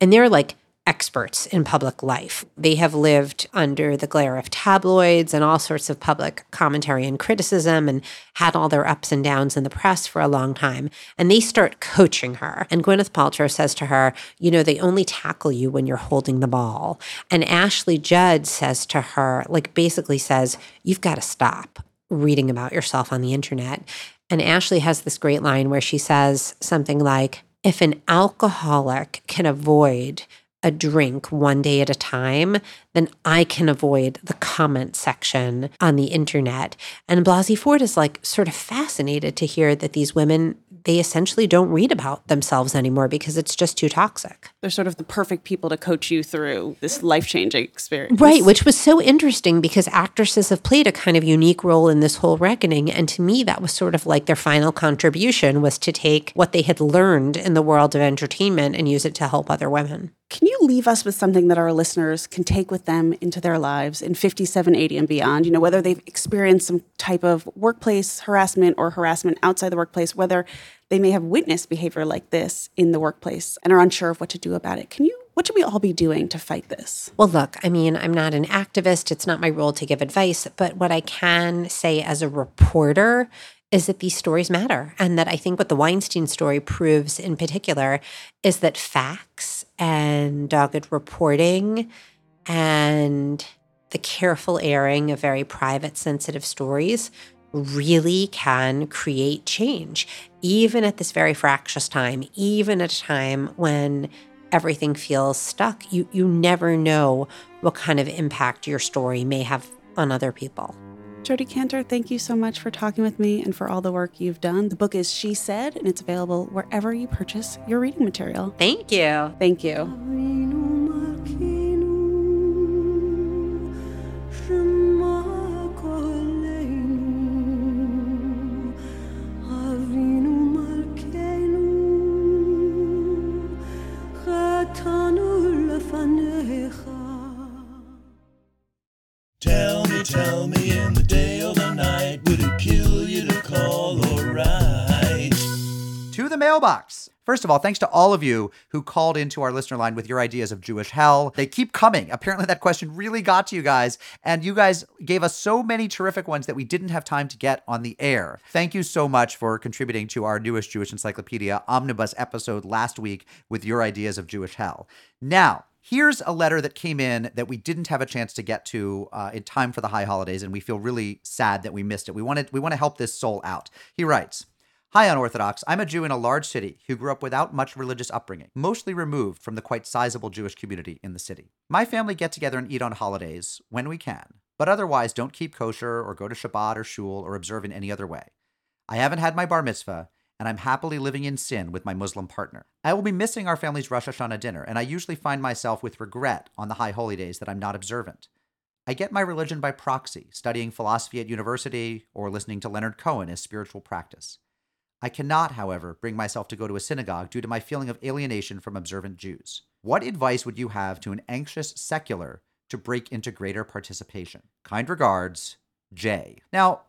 and they're like, experts in public life. They have lived under the glare of tabloids and all sorts of public commentary and criticism and had all their ups and downs in the press for a long time. And they start coaching her. And Gwyneth Paltrow says to her, You know, they only tackle you when you're holding the ball. And Ashley Judd says to her, like, basically says, You've got to stop reading about yourself on the internet. And Ashley has this great line where she says something like, if an alcoholic can avoid a drink one day at a time, then I can avoid the comment section on the internet. And Blasey Ford is like sort of fascinated to hear that these women they essentially don't read about themselves anymore because it's just too toxic. They're sort of the perfect people to coach you through this life changing experience. Right, which was so interesting because actresses have played a kind of unique role in this whole reckoning. And to me, that was sort of like their final contribution was to take what they had learned in the world of entertainment and use it to help other women. Can you leave us with something that our listeners can take with them into their lives in 5780 and beyond? You know, whether they've experienced some type of workplace harassment or harassment outside the workplace, whether they may have witnessed behavior like this in the workplace and are unsure of what to do about it. Can you what should we all be doing to fight this? Well, look, I mean, I'm not an activist. It's not my role to give advice, but what I can say as a reporter is that these stories matter. And that I think what the Weinstein story proves in particular is that facts and dogged reporting and the careful airing of very private, sensitive stories really can create change, even at this very fractious time, even at a time when everything feels stuck. You, you never know what kind of impact your story may have on other people. Jodi Kantor, thank you so much for talking with me and for all the work you've done. The book is She Said, and it's available wherever you purchase your reading material. Thank you. Thank you. Tell me, tell me in the day or the night, would it kill you to call or write? To the mailbox. First of all, thanks to all of you who called into our listener line with your ideas of Jewish hell. They keep coming. Apparently, that question really got to you guys, and you guys gave us so many terrific ones that we didn't have time to get on the air. Thank you so much for contributing to our newest Jewish Encyclopedia Omnibus episode last week with your ideas of Jewish hell. Now, Here's a letter that came in that we didn't have a chance to get to uh, in time for the high holidays, and we feel really sad that we missed it. We wanted we want to help this soul out. He writes. Hi, Unorthodox. I'm a Jew in a large city who grew up without much religious upbringing, mostly removed from the quite sizable Jewish community in the city. My family get together and eat on holidays when we can, but otherwise don't keep kosher or go to Shabbat or shul or observe in any other way. I haven't had my bar mitzvah, and I'm happily living in sin with my Muslim partner. I will be missing our family's Rosh Hashanah dinner, and I usually find myself with regret on the high holy days that I'm not observant. I get my religion by proxy, studying philosophy at university or listening to Leonard Cohen as spiritual practice. I cannot, however, bring myself to go to a synagogue due to my feeling of alienation from observant Jews. What advice would you have to an anxious secular to break into greater participation? Kind regards, Jay. Now,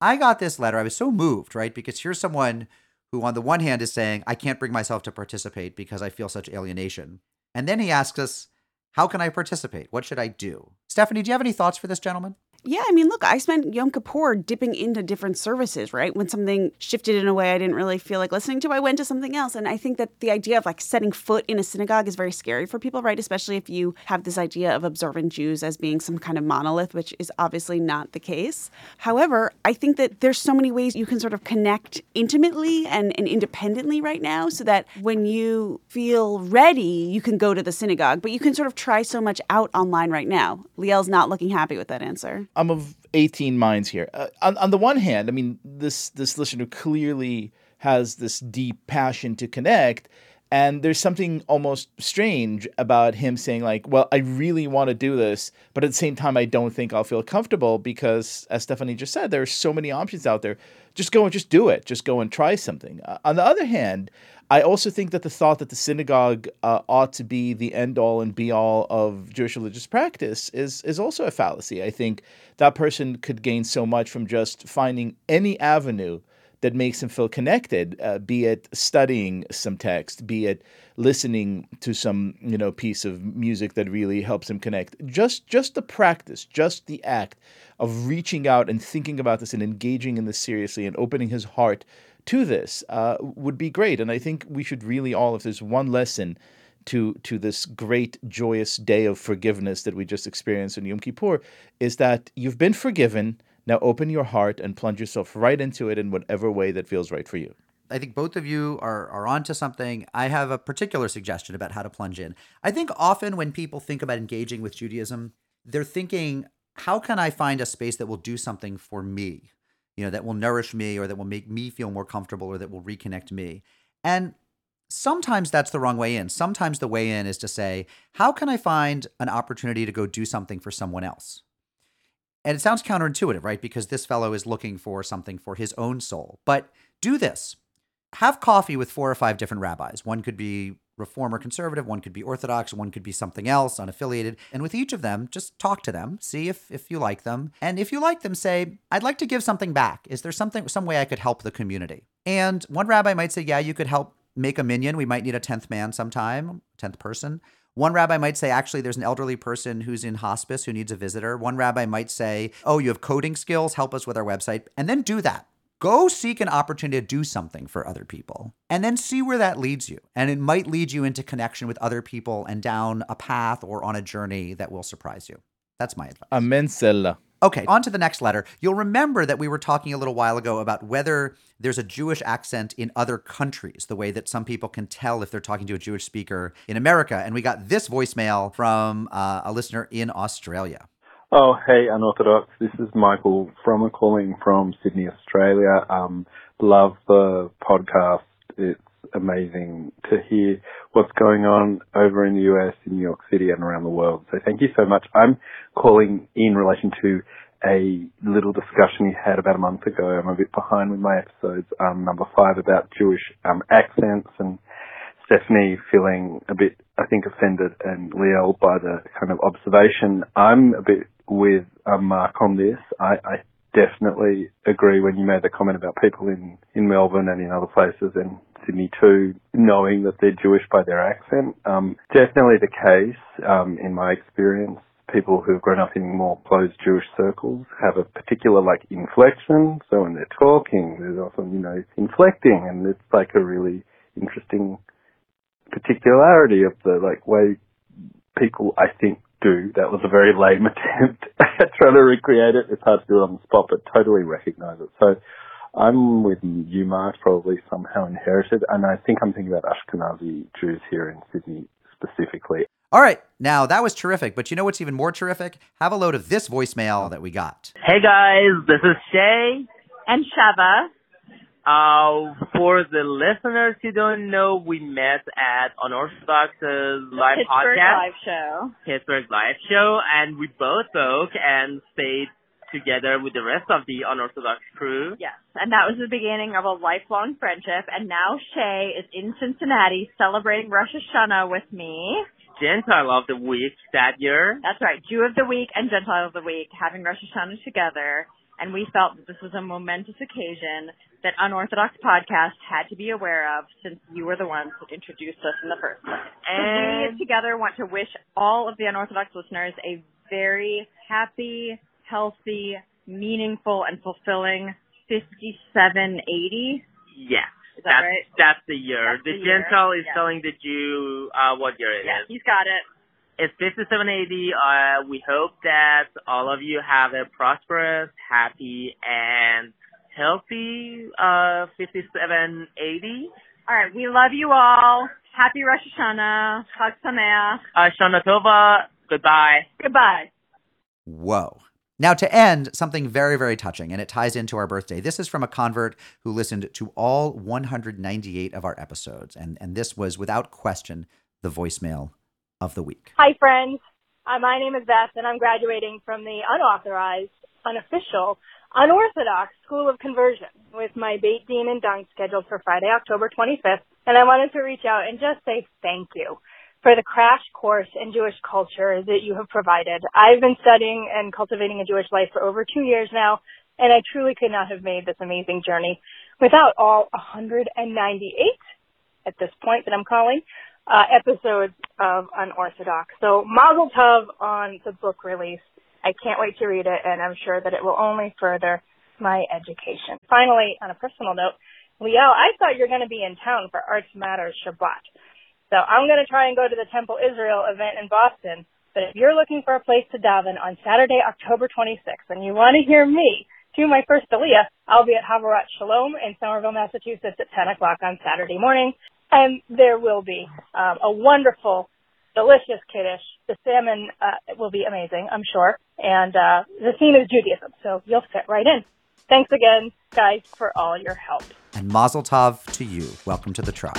I got this letter. I was so moved, right? Because here's someone who, on the one hand, is saying, I can't bring myself to participate because I feel such alienation. And then he asks us, How can I participate? What should I do? Stephanie, do you have any thoughts for this gentleman? Yeah, I mean, look, I spent Yom Kippur dipping into different services, right? When something shifted in a way I didn't really feel like listening to, I went to something else. And I think that the idea of like setting foot in a synagogue is very scary for people, right? Especially if you have this idea of observant Jews as being some kind of monolith, which is obviously not the case. However, I think that there's so many ways you can sort of connect intimately and, and independently right now so that when you feel ready, you can go to the synagogue, but you can sort of try so much out online right now. Liel's not looking happy with that answer. I'm of 18 minds here. Uh, on, on the one hand, I mean, this this listener clearly has this deep passion to connect, And there's something almost strange about him saying, like, well, I really want to do this, but at the same time, I don't think I'll feel comfortable because, as Stephanie just said, there are so many options out there. Just go and just do it. Just go and try something. Uh, on the other hand, I also think that the thought that the synagogue uh, ought to be the end all and be all of Jewish religious practice is is also a fallacy. I think that person could gain so much from just finding any avenue that makes him feel connected, uh, be it studying some text, be it listening to some you know piece of music that really helps him connect. Just just the practice, just the act of reaching out and thinking about this and engaging in this seriously and opening his heart to this uh, would be great. And I think we should really all, if there's one lesson to to this great joyous day of forgiveness that we just experienced in Yom Kippur, is that you've been forgiven. Now open your heart and plunge yourself right into it in whatever way that feels right for you. I think both of you are, are onto something. I have a particular suggestion about how to plunge in. I think often when people think about engaging with Judaism, they're thinking, how can I find a space that will do something for me? You know, that will nourish me or that will make me feel more comfortable or that will reconnect me. And sometimes that's the wrong way in. Sometimes the way in is to say, how can I find an opportunity to go do something for someone else? And it sounds counterintuitive, right? Because this fellow is looking for something for his own soul. But do this have coffee with four or five different rabbis. One could be reform or conservative, one could be orthodox, one could be something else, unaffiliated. And with each of them, just talk to them, see if if you like them. And if you like them, say, I'd like to give something back. Is there something some way I could help the community? And one rabbi might say, Yeah, you could help make a minyan. We might need a tenth man sometime, tenth person. One rabbi might say, actually, there's an elderly person who's in hospice who needs a visitor. One rabbi might say, oh, you have coding skills, help us with our website. And then do that. Go seek an opportunity to do something for other people and then see where that leads you. And it might lead you into connection with other people and down a path or on a journey that will surprise you. That's my advice. Amen, Selah. Okay, on to the next letter. You'll remember that we were talking a little while ago about whether there's a Jewish accent in other countries, the way that some people can tell if they're talking to a Jewish speaker in America. And we got this voicemail from uh, a listener in Australia. Oh, hey, Unorthodox. This is Michael from a calling from Sydney, Australia. Um, love the podcast. It's amazing to hear what's going on over in the US, in New York City, and around the world. So thank you so much. I'm calling in relation to a little discussion we had about a month ago. I'm a bit behind with my episodes, um, number five about Jewish um, accents and Stephanie feeling a bit, I think, offended and Liel by the kind of observation. I'm a bit with a mark on this. I, I definitely agree when you made the comment about people in, in Melbourne and in other places and Sydney too, knowing that they're Jewish by their accent. Um, definitely the case, um, in my experience. People who've grown up in more closed Jewish circles have a particular like inflection. So when they're talking, there's often, you know, inflecting and it's like a really interesting particularity of the like way people I think do. That was a very lame [laughs] attempt at trying to recreate it. It's hard to do it on the spot, but totally recognize it. So I'm with you, Mark, probably somehow inherited, and I think I'm thinking about Ashkenazi Jews here in Sydney specifically. All right, now that was terrific, but you know what's even more terrific? Have a load of this voicemail that we got. Hey guys, this is Shay and Shava. Uh, for the listeners who don't know, we met at Unorthodox's uh, live Pittsburgh podcast, live show. Pittsburgh live show, and we both spoke and stayed together with the rest of the Unorthodox crew. Yes, and that was the beginning of a lifelong friendship. And now Shay is in Cincinnati celebrating Rosh Hashanah with me. Gentile of the week that year. That's right, Jew of the week and Gentile of the week having Rosh Hashanah together. And we felt that this was a momentous occasion that Unorthodox Podcast had to be aware of since you were the ones that introduced us in the first place. And we together want to wish all of the Unorthodox listeners a very happy, healthy, meaningful, and fulfilling 5780. Yes. Is that that's, right? That's the year. That's the, the year. Gentile is Yeah. telling the Jew uh, what year it is. Yeah, he's got it. It's 5780. Uh, we hope that all of you have a prosperous, happy, and healthy uh, 5780. All right, we love you all. Happy Rosh Hashanah. Chag Sameach. Uh, Shana Tova. Goodbye. Goodbye. Whoa. Now, to end, something very, very touching, and it ties into our birthday. This is from a convert who listened to all 198 of our episodes, and, and this was without question the voicemail of the week. Hi, friends. Uh, my name is Beth, and I'm graduating from the unauthorized, unofficial, unorthodox School of Conversion with my bait demon dunk scheduled for Friday, October 25th. And I wanted to reach out and just say thank you for the crash course in Jewish culture that you have provided. I've been studying and cultivating a Jewish life for over two years now, and I truly could not have made this amazing journey without all 198 at this point that I'm calling uh, episodes of Unorthodox. So Mazel Tov on the book release. I can't wait to read it, and I'm sure that it will only further my education. Finally, on a personal note, Leo, I thought you were going to be in town for Arts Matters Shabbat. So I'm going to try and go to the Temple Israel event in Boston. But if you're looking for a place to daven on Saturday, October 26th, and you want to hear me do my first Aliyah, I'll be at Havurat Shalom in Somerville, Massachusetts at 10 o'clock on Saturday morning. And there will be um, a wonderful, delicious kiddush. The salmon uh, will be amazing, I'm sure. And uh, the theme is Judaism, so you'll fit right in. Thanks again, guys, for all your help. And Mazel Tov to you. Welcome to the tribe.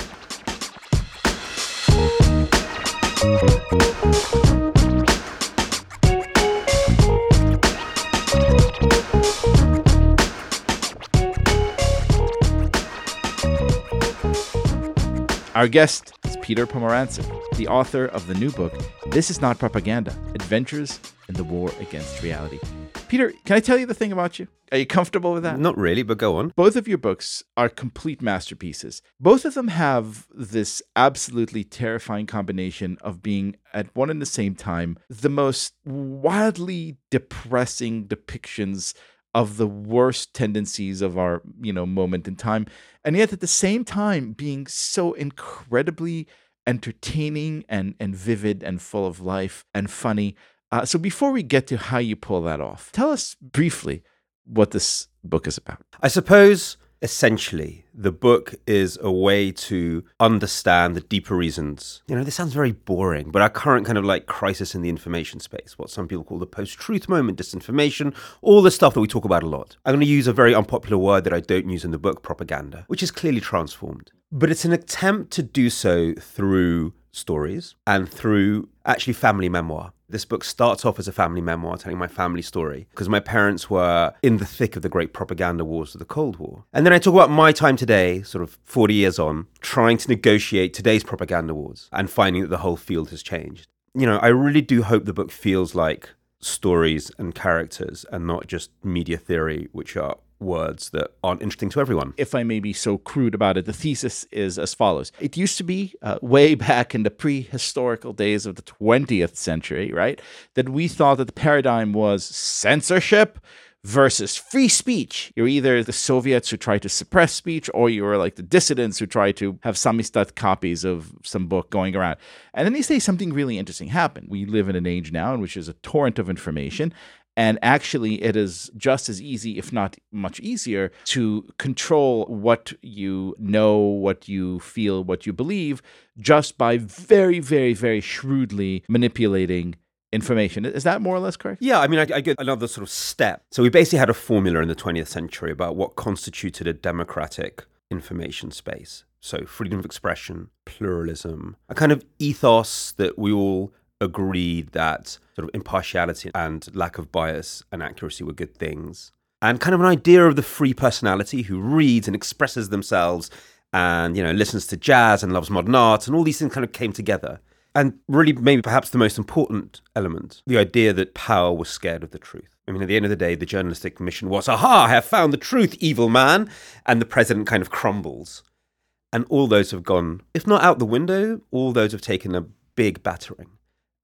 Our guest is Peter Pomerantsev, the author of the new book, This Is Not Propaganda Adventures in the War Against Reality. Peter, can I tell you the thing about you? Are you comfortable with that? Not really, but go on. Both of your books are complete masterpieces. Both of them have this absolutely terrifying combination of being, at one and the same time, the most wildly depressing depictions of the worst tendencies of our, you know, moment in time. And yet at the same time being so incredibly entertaining and, and vivid and full of life and funny. Uh, so before we get to how you pull that off, tell us briefly what this book is about. I suppose essentially the book is a way to understand the deeper reasons. You know, this sounds very boring, but our current kind of like crisis in the information space, what some people call the post truth moment, disinformation, all the stuff that we talk about a lot. I'm going to use a very unpopular word that I don't use in the book, propaganda, which is clearly transformed. But it's an attempt to do so through stories and through actually family memoir. This book starts off as a family memoir telling my family story because my parents were in the thick of the great propaganda wars of the Cold War. And then I talk about my time today, sort of 40 years on, trying to negotiate today's propaganda wars and finding that the whole field has changed. You know, I really do hope the book feels like stories and characters and not just media theory, which are words that aren't interesting to everyone. If I may be so crude about it, the thesis is as follows. It used to be uh, way back in the prehistorical days of the 20th century, right, that we thought that the paradigm was censorship versus free speech. You're either the Soviets who try to suppress speech, or you're like the dissidents who try to have samizdat copies of some book going around. And then they say something really interesting happened. We live in an age now in which there's a torrent of information. And actually, it is just as easy, if not much easier, to control what you know, what you feel, what you believe, just by very, very, very shrewdly manipulating information. Is that more or less correct? Yeah, I mean, I, I, get another sort of step. So we basically had a formula in the 20th century about what constituted a democratic information space. So freedom of expression, pluralism, a kind of ethos that we all agreed that sort of impartiality and lack of bias and accuracy were good things. And kind of an idea of the free personality who reads and expresses themselves and, you know, listens to jazz and loves modern art and all these things kind of came together. And really, maybe perhaps the most important element the idea that power was scared of the truth. I mean, at the end of the day, the journalistic mission was, aha, I have found the truth, evil man. And the president kind of crumbles. And all those have gone, if not out the window, all those have taken a big battering.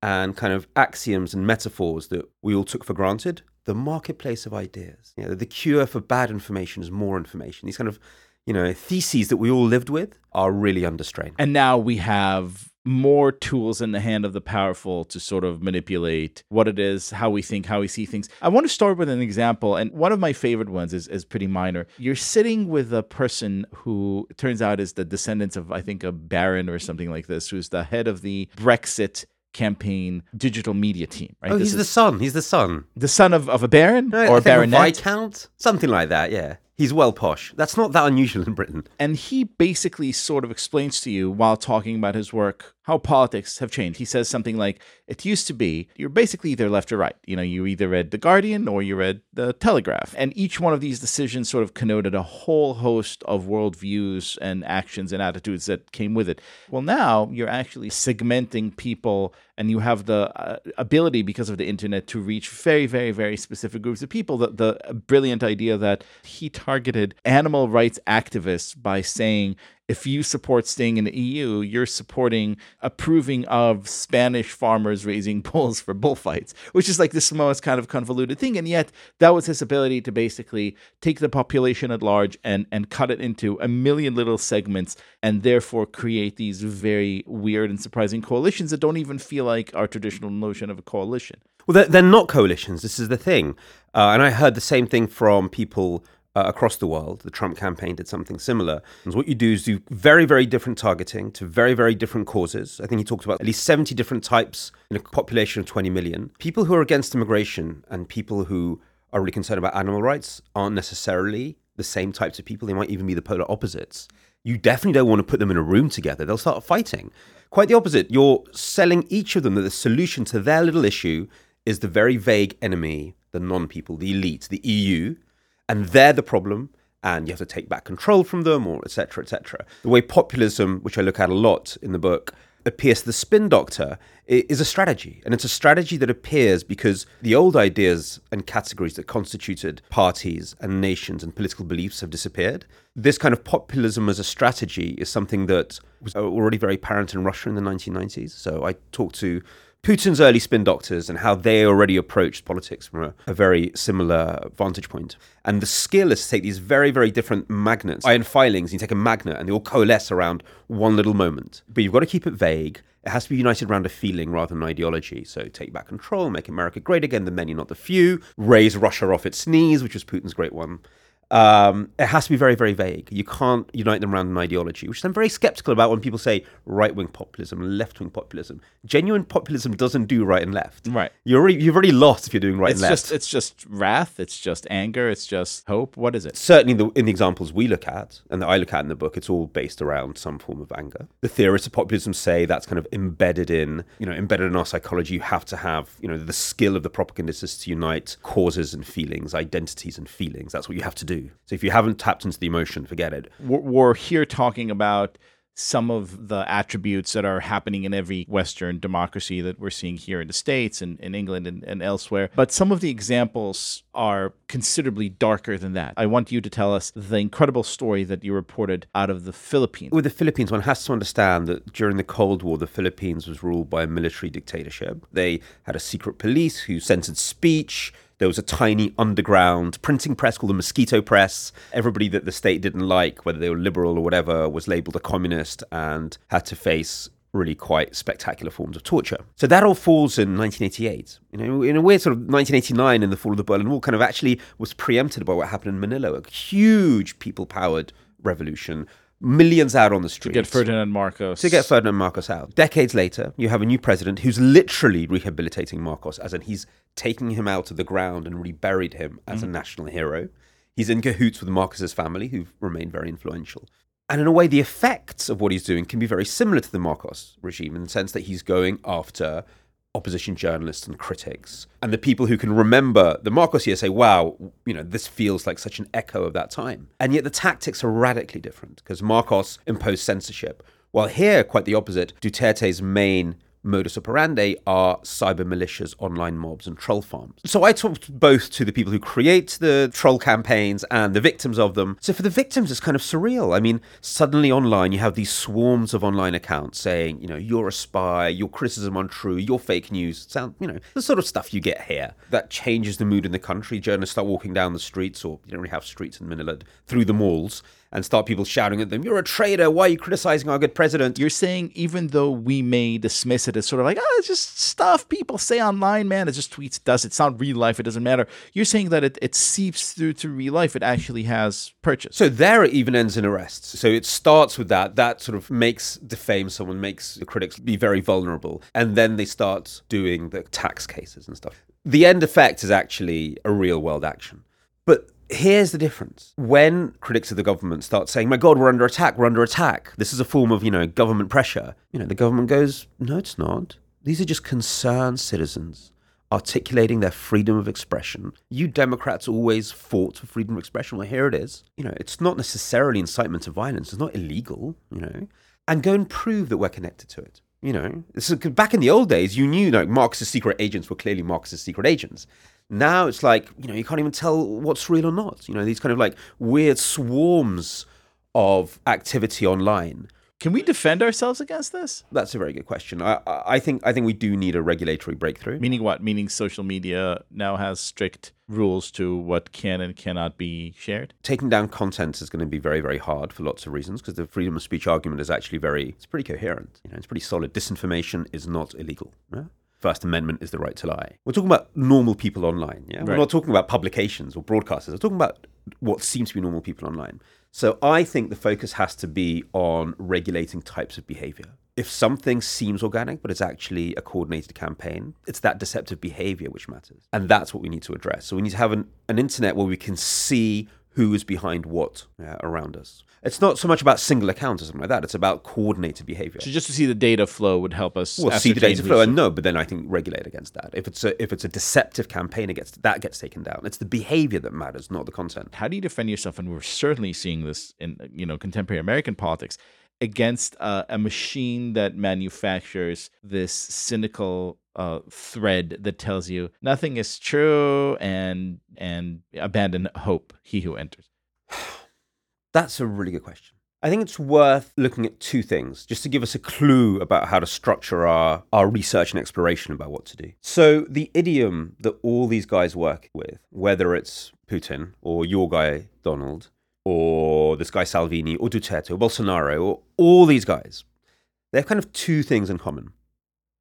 And kind of axioms and metaphors that we all took for granted, the marketplace of ideas. You know, the cure for bad information is more information. These kind of, you know, theses that we all lived with are really under strain. And now we have more tools in the hand of the powerful to sort of manipulate what it is, how we think, how we see things. I want to start with an example, and one of my favorite ones is, is pretty minor. You're sitting with a person who turns out is the descendants of, I think, a baron or something like this, who's the head of the Brexit campaign digital media team. Right? Oh, This he's the son. He's the son. the son of, of a baron or a think a baronet. viscount, something like that. Yeah, he's well posh. That's not that unusual in Britain. And he basically sort of explains to you while talking about his work how politics have changed. He says something like, It used to be you're basically either left or right. You know, you either read The Guardian or you read The Telegraph. And each one of these decisions sort of connoted a whole host of worldviews and actions and attitudes that came with it. Well, now you're actually segmenting people and you have the uh, ability because of the internet to reach very very very specific groups of people the, the brilliant idea that he targeted animal rights activists by saying if you support staying in the EU, you're supporting approving of Spanish farmers raising [laughs] bulls for bullfights, which is like this most kind of convoluted thing. And yet, that was his ability to basically take the population at large and, and cut it into a million little segments and therefore create these very weird and surprising coalitions that don't even feel like our traditional notion of a coalition. Well, they're, they're not coalitions. This is the thing. Uh, and I heard the same thing from people uh, across the world. The Trump campaign did something similar. And what you do is do very, very different targeting to very, very different causes. I think he talked about at least 70 different types in a population of 20 million. People who are against immigration and people who are really concerned about animal rights aren't necessarily the same types of people. They might even be the polar opposites. You definitely don't want to put them in a room together. They'll start fighting. Quite the opposite. You're selling each of them that the solution to their little issue is the very vague enemy, the non people, the elite, the EU, and they're the problem. And you have to take back control from them, or etc. etc. The way populism, which I look at a lot in the book, appears to the spin doctor is a strategy. And it's a strategy that appears because the old ideas and categories that constituted parties and nations and political beliefs have disappeared. This kind of populism as a strategy is something that was already very apparent in Russia in the 1990s. So I talked to Putin's early spin doctors and how they already approached politics from a, a very similar vantage point. And the skill is to take these very, very different magnets, iron filings, and you take a magnet and they all coalesce around one little moment. But you've got to keep it vague. It has to be united around a feeling rather than an ideology. So take back control, make America great again, the many, not the few, raise Russia off its knees, which was Putin's great one. Um, it has to be very, very vague. You can't unite them around an ideology, which I'm very skeptical about when people say right wing populism, left wing populism. Genuine populism doesn't do right and left. Right. You're already, you've already lost if you're doing right it's and left. just it's just wrath, it's just anger, it's just hope. What is it? Certainly, the, in the examples we look at and that I look at in the book, it's all based around some form of anger. The theorists of populism say that's kind of embedded in, you know, embedded in our psychology. You have to have, you know, the skill of the propagandists to unite causes and feelings, identities and feelings. That's what you have to do. So if you haven't tapped into the emotion, forget it. we're, we're here talking about some of the attributes that are happening in every Western democracy that we're seeing here in the States and in England and, and elsewhere. But some of the examples are considerably darker than that. I want you to tell us the incredible story that you reported out of the Philippines. With the Philippines, one has to understand that during the Cold War, the Philippines was ruled by a military dictatorship. They had a secret police who censored speech. There was a tiny underground printing press called the Mosquito Press. Everybody that the state didn't like, whether they were liberal or whatever, was labeled a communist and had to face really quite spectacular forms of torture. So that all falls in 1988. You know, in a weird sort of 1989 in the fall of the Berlin Wall kind of actually was preempted by what happened in Manila, a huge people-powered revolution millions out on the streets. To get Ferdinand Marcos. To get Ferdinand Marcos out. Decades later, you have a new president who's literally rehabilitating Marcos, as in he's taking him out of the ground and reburied him as a mm. national hero. He's in cahoots with Marcos's family, who've remained very influential. And in a way, the effects of what he's doing can be very similar to the Marcos regime in the sense that he's going after opposition journalists and critics. And the people who can remember the Marcos year say, wow, you know, this feels like such an echo of that time. And yet the tactics are radically different because Marcos imposed censorship. While here, quite the opposite, Duterte's main modus operandi are cyber militias, online mobs, and troll farms. So I talked both to the people who create the troll campaigns and the victims of them. So for the victims, it's kind of surreal. I mean, suddenly online, you have these swarms of online accounts saying, you know, you're a spy, your criticism untrue, you're fake news. Sound, you know, the sort of stuff you get here. That changes the mood in the country. Journalists start walking down the streets, or you don't really have streets in Manila, through the malls and start people shouting at them, You're a traitor. Why are you criticizing our good president? You're saying even though we may dismiss it as sort of like, oh, it's just stuff people say online, man. It's just tweets, does it's not real life, it doesn't matter. You're saying that it, it seeps through to real life. It actually has purchase. So there it even ends in arrests. So it starts with that. That sort of makes defame someone, makes the critics be very vulnerable. And then they start doing the tax cases and stuff. The end effect is actually a real world action. But here's the difference. When critics of the government start saying, my God, we're under attack, we're under attack, this is a form of, you know, government pressure, you know, the government goes, no, it's not. These are just concerned citizens articulating their freedom of expression. You Democrats always fought for freedom of expression. Well, here it is. You know, it's not necessarily incitement to violence. It's not illegal, you know. And go and prove that we're connected to it. You know, so back in the old days, you knew like Marxist secret agents were clearly Marxist secret agents. Now it's like, you know, you can't even tell what's real or not. You know, these kind of like weird swarms of activity online. Can we defend ourselves against this? That's a very good question. I, I think I think we do need a regulatory breakthrough. Meaning what? Meaning social media now has strict rules to what can and cannot be shared. Taking down content is going to be very very hard for lots of reasons because the freedom of speech argument is actually very it's pretty coherent. You know, it's pretty solid. Disinformation is not illegal. Yeah? First Amendment is the right to lie. We're talking about normal people online. Yeah, we're not talking about publications or broadcasters. We're talking about what seems to be normal people online. So I think the focus has to be on regulating types of behavior. If something seems organic, but it's actually a coordinated campaign, it's that deceptive behavior which matters. And that's what we need to address. So we need to have an, an internet where we can see who is behind what uh, around us. It's not so much about single accounts or something like that. It's about coordinated behavior. So just to see the data flow would help us. Well, see the data flow, and no, but then I think regulate against that. If it's a if it's a deceptive campaign, it gets that gets taken down. It's the behavior that matters, not the content. How do you defend yourself? And we're certainly seeing this in you know contemporary American politics against uh, a machine that manufactures this cynical uh, thread that tells you nothing is true and and abandon hope. He who enters. [sighs] That's a really good question. I think it's worth looking at two things just to give us a clue about how to structure our, our research and exploration about what to do. So, the idiom that all these guys work with, whether it's Putin or your guy Donald or this guy Salvini or Duterte or Bolsonaro or all these guys, they have kind of two things in common.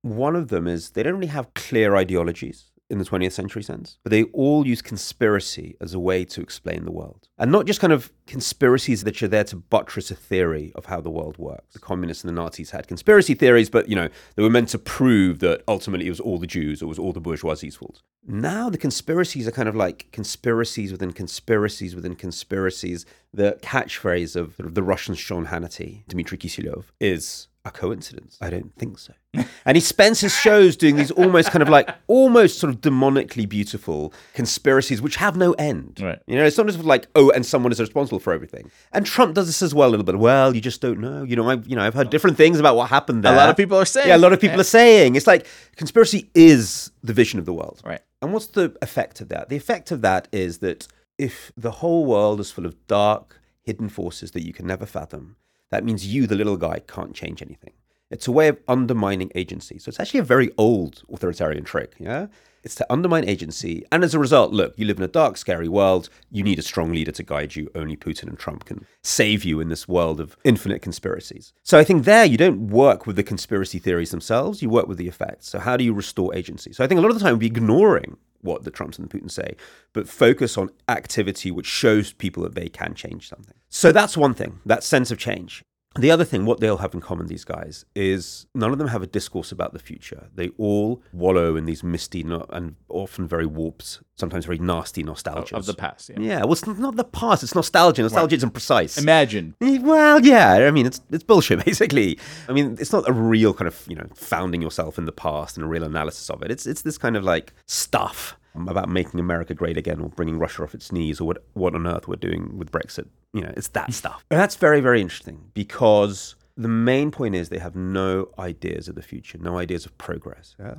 One of them is they don't really have clear ideologies in the 20th century sense, but they all use conspiracy as a way to explain the world. And not just kind of conspiracies that are there to buttress a theory of how the world works. The communists and the Nazis had conspiracy theories, but you know, they were meant to prove that ultimately it was all the Jews or it was all the bourgeoisie's fault. Now the conspiracies are kind of like conspiracies within conspiracies within conspiracies. The catchphrase of, sort of the Russian Sean Hannity, Dmitry Kiselyov, is a coincidence. I don't think so. And he spends his shows doing these almost kind of like almost sort of demonically beautiful conspiracies which have no end. Right. You know, it's not just like, oh, and someone is responsible for everything. And Trump does this as well a little bit. Well, you just don't know. You know, I've you know, I've heard different things about what happened there. A lot of people are saying. Yeah, a lot of people are saying. It's like conspiracy is the vision of the world. Right. And what's the effect of that? The effect of that is that if the whole world is full of dark, hidden forces that you can never fathom, that means you, the little guy, can't change anything. It's a way of undermining agency. So it's actually a very old authoritarian trick. Yeah. It's to undermine agency. And as a result, look, you live in a dark, scary world. You need a strong leader to guide you. Only Putin and Trump can save you in this world of infinite conspiracies. So I think there you don't work with the conspiracy theories themselves, you work with the effects. So how do you restore agency? So I think a lot of the time we're ignoring what the Trumps and the Putin say, but focus on activity which shows people that they can change something. So that's one thing, that sense of change. The other thing, what they all have in common, these guys, is none of them have a discourse about the future. They all wallow in these misty and often very warped, sometimes very nasty nostalgia of the past. Yeah. Yeah, well, it's not the past. It's nostalgia. Nostalgia isn't precise. Imagine. Well, yeah. I mean, it's it's bullshit, [laughs] basically. I mean, it's not a real kind of you know founding yourself in the past and a real analysis of it. It's it's this kind of like stuff about making America great again or bringing Russia off its knees or what what on earth we're doing with Brexit. You know, it's that hmm. stuff. And that's very very interesting because the main point is they have no ideas of the future, no ideas of progress. Yeah?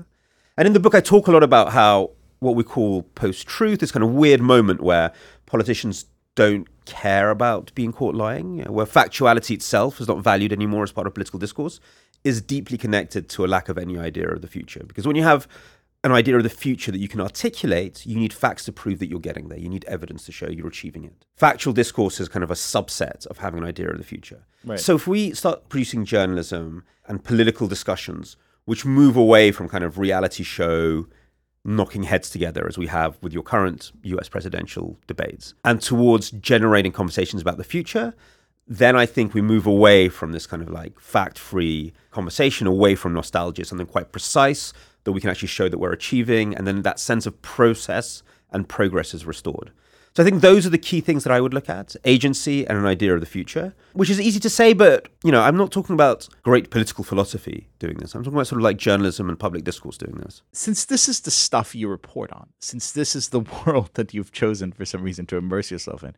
And in the book, I talk a lot about how what we call post truth, this kind of weird moment where politicians don't care about being caught lying, you know, where factuality itself is not valued anymore as part of political discourse, is deeply connected to a lack of any idea of the future. Because when you have an idea of the future that you can articulate, you need facts to prove that you're getting there. You need evidence to show you're achieving it. Factual discourse is kind of a subset of having an idea of the future. Right. So if we start producing journalism and political discussions which move away from kind of reality show knocking heads together as we have with your current US presidential debates and towards generating conversations about the future, then I think we move away from this kind of like fact free conversation, away from nostalgia, something quite precise that we can actually show that we're achieving. And then that sense of process and progress is restored. So I think those are the key things that I would look at agency and an idea of the future, which is easy to say, but you know, I'm not talking about great political philosophy doing this. I'm talking about sort of like journalism and public discourse doing this. Since this is the stuff you report on, since this is the [laughs] world that you've chosen for some reason to immerse yourself in,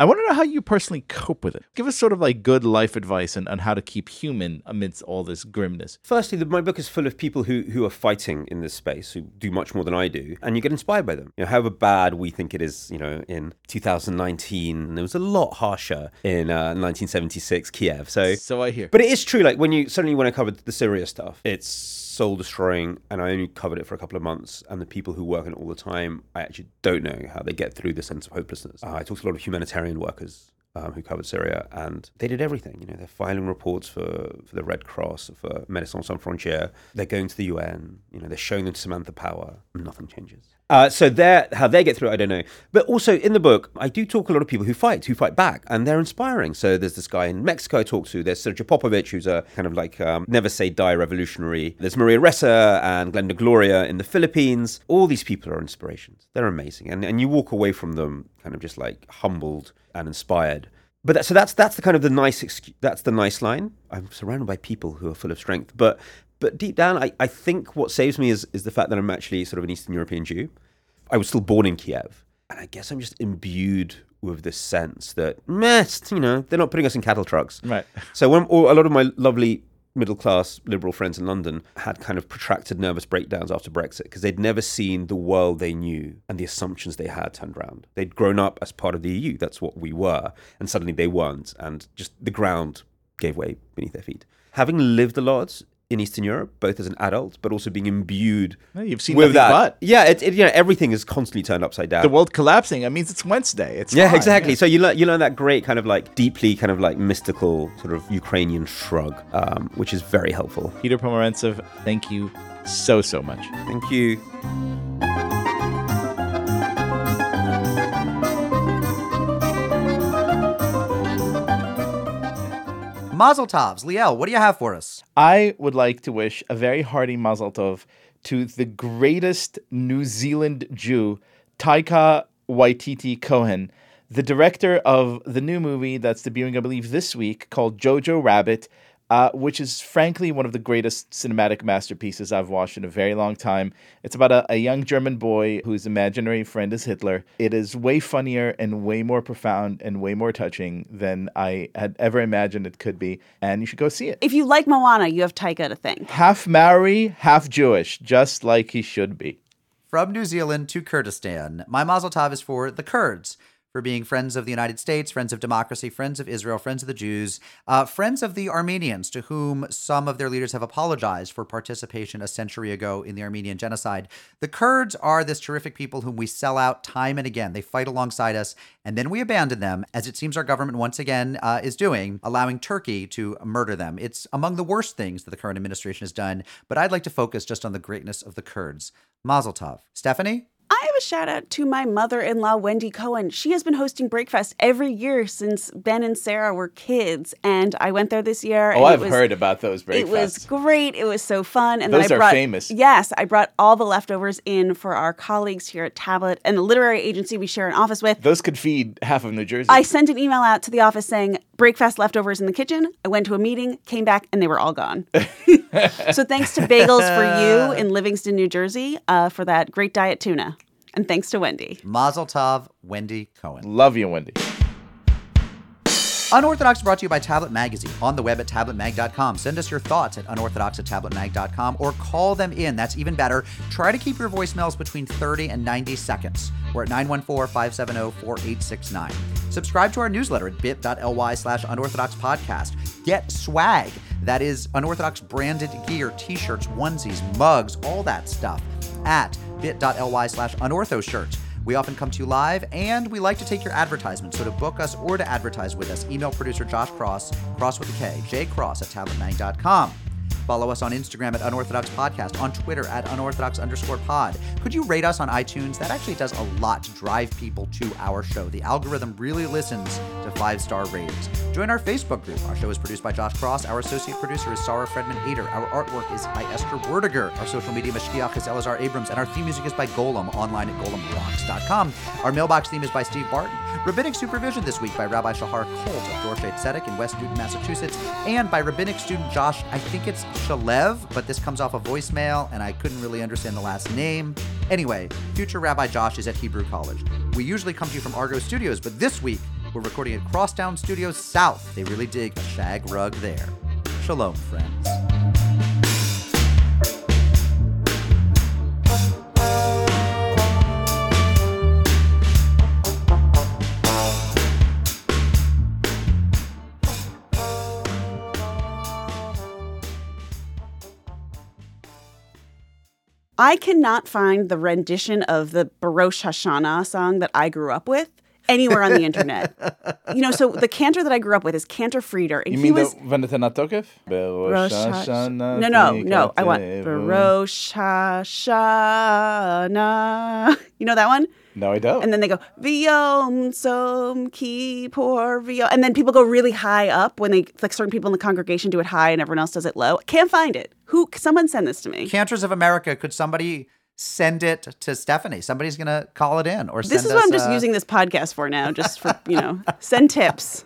I want to know how you personally cope with it. Give us sort of like good life advice on, on how to keep human amidst all this grimness. Firstly, the, my book is full of people who, who are fighting in this space, who do much more than I do, and you get inspired by them. You know, however bad we think it is, you know, in 2019, it was a lot harsher in uh, 1976 Kiev. So, so I hear. But it is true. Like when you certainly when I covered the Syria stuff, it's soul destroying, and I only covered it for a couple of months. And the people who work on it all the time, I actually don't know how they get through the sense of hopelessness. Uh, I talked to a lot of humanitarian workers um, who covered Syria, and they did everything. You know, they're filing reports for, for the Red Cross, for Médecins Sans Frontières. They're going to the UN. You know, they're showing them Samantha Power. Nothing changes. Uh, so they're, how they get through I don't know. But also in the book, I do talk a lot of people who fight, who fight back, and they're inspiring. So there's this guy in Mexico I talk to. There's Srdja Popovic, who's a kind of like um, never say die revolutionary. There's Maria Ressa and Glenda Gloria in the Philippines. All these people are inspirations. They're amazing, and and you walk away from them kind of just like humbled and inspired. But that, so that's that's the kind of the nice excu- that's the nice line. I'm surrounded by people who are full of strength, but but deep down, I, I think what saves me is is the fact that I'm actually sort of an Eastern European Jew. I was still born in Kiev, and I guess I'm just imbued with this sense that meh, you know, they're not putting us in cattle trucks. Right. [laughs] So when a lot of my lovely middle class liberal friends in London had kind of protracted nervous breakdowns after Brexit because they'd never seen the world they knew and the assumptions they had turned around. They'd grown up as part of the EU, that's what we were, and suddenly they weren't, and just the ground gave way beneath their feet. Having lived a lot in Eastern Europe, both as an adult, but also being imbued you've seen with that. but. Yeah, it, it, you know, everything is constantly turned upside down. The world collapsing. That means it's Wednesday. It's yeah, fine, exactly. yeah. So you learn you learn that great kind of like deeply kind of like mystical sort of Ukrainian shrug, um, which is very helpful. Peter Pomerantsev, thank you so so much. Thank you. Mazel tovs. Liel, what do you have for us? I would like to wish a very hearty mazel tov to the greatest New Zealand Jew, Taika Waititi Cohen, the director of the new movie that's debuting, I believe, this week called Jojo Rabbit, uh, which is frankly one of the greatest cinematic masterpieces I've watched in a very long time. It's about a, a young German boy whose imaginary friend is Hitler. It is way funnier and way more profound and way more touching than I had ever imagined it could be, and you should go see it If you like Moana, you have Taika to thank. half Maori, half Jewish, just like he should be. From New Zealand to Kurdistan, my Mazel Tov is for the Kurds, for being friends of the United States, friends of democracy, friends of Israel, friends of the Jews, uh, friends of the Armenians, to whom some of their leaders have apologized for participation a century ago in the Armenian genocide. The Kurds are this terrific people whom we sell out time and again. They fight alongside us, and then we abandon them, as it seems our government once again uh, is doing, allowing Turkey to murder them. It's among the worst things that the current administration has done, but I'd like to focus just on the greatness of the Kurds. Mazel Tov. Stephanie? I have a shout out to my mother in law, Wendy Cohen. She has been hosting Breakfast every year since Ben and Sarah were kids. And I went there this year. Oh, and I've was, heard about those breakfasts. It was great. It was so fun. And Those then I are brought, famous. Yes, I brought all the leftovers in for our colleagues here at Tablet and the literary agency we share an office with. Those could feed half of New Jersey. I sent an email out to the office saying breakfast leftovers in the kitchen. I went to a meeting, came back, and they were all gone. [laughs] so thanks to Bagels for You [laughs] in Livingston, New Jersey, uh, for that great diet tuna, and thanks to Wendy. Mazel Tov, Wendy Cohen. Love you, Wendy. Unorthodox brought to you by Tablet Magazine on the web at tabletmag.com. Send us your thoughts at unorthodox at tabletmag.com or call them in. That's even better. Try to keep your voicemails between 30 and 90 seconds. We're at 914 570 4869. Subscribe to our newsletter at bit.ly slash unorthodox podcast. Get swag. That is unorthodox branded gear, t shirts, onesies, mugs, all that stuff. at bit.ly slash unorthoshirt. We often come to you live, and we like to take your advertisements. So to book us or to advertise with us, email producer Josh Kross, Kross with a K, jkross at talent9.com. Follow us on Instagram at Unorthodox Podcast, on Twitter at unorthodox underscore pod. Could you rate us on iTunes? That actually does a lot to drive people to our show. The algorithm really listens to five star ratings. Join our Facebook group. Our show is produced by Josh Kross. Our associate producer is Sarah Fredman Ader. Our artwork is by Esther Werdiger. Our social media mashgiach is Elazar Abrams. And our theme music is by Golem, online at golemrocks.com. Our mailbox theme is by Steve Barton. Rabbinic supervision this week by Rabbi Shahar Colt of Dorshei Tzedek in West Newton, Massachusetts, and by rabbinic student Josh, I think it's Shalev, but this comes off a voicemail and I couldn't really understand the last name. Anyway, future Rabbi Josh is at Hebrew College. We usually come to you from Argo Studios, but this week we're recording at Crosstown Studios South. They really dig a shag rug there. Shalom, friends. I cannot find the rendition of the B'Rosh Hashanah song that I grew up with anywhere on the internet. you know, so the cantor that I grew up with is Cantor Frieder, and You he mean was the Tokef? Rosh Hashanah. No, no, no. I want B'Rosh Hashanah. You know that one? No, I don't. And then they go V'yom Tzom Kippur V'yom, and then people go really high up when they like certain people in the congregation do it high and everyone else does it low. Can't find it. Who? Someone send this to me. Cantors of America, could somebody send it to Stephanie? Somebody's to call it in or send This is what I'm just uh, using this podcast for now, just for you know, send tips.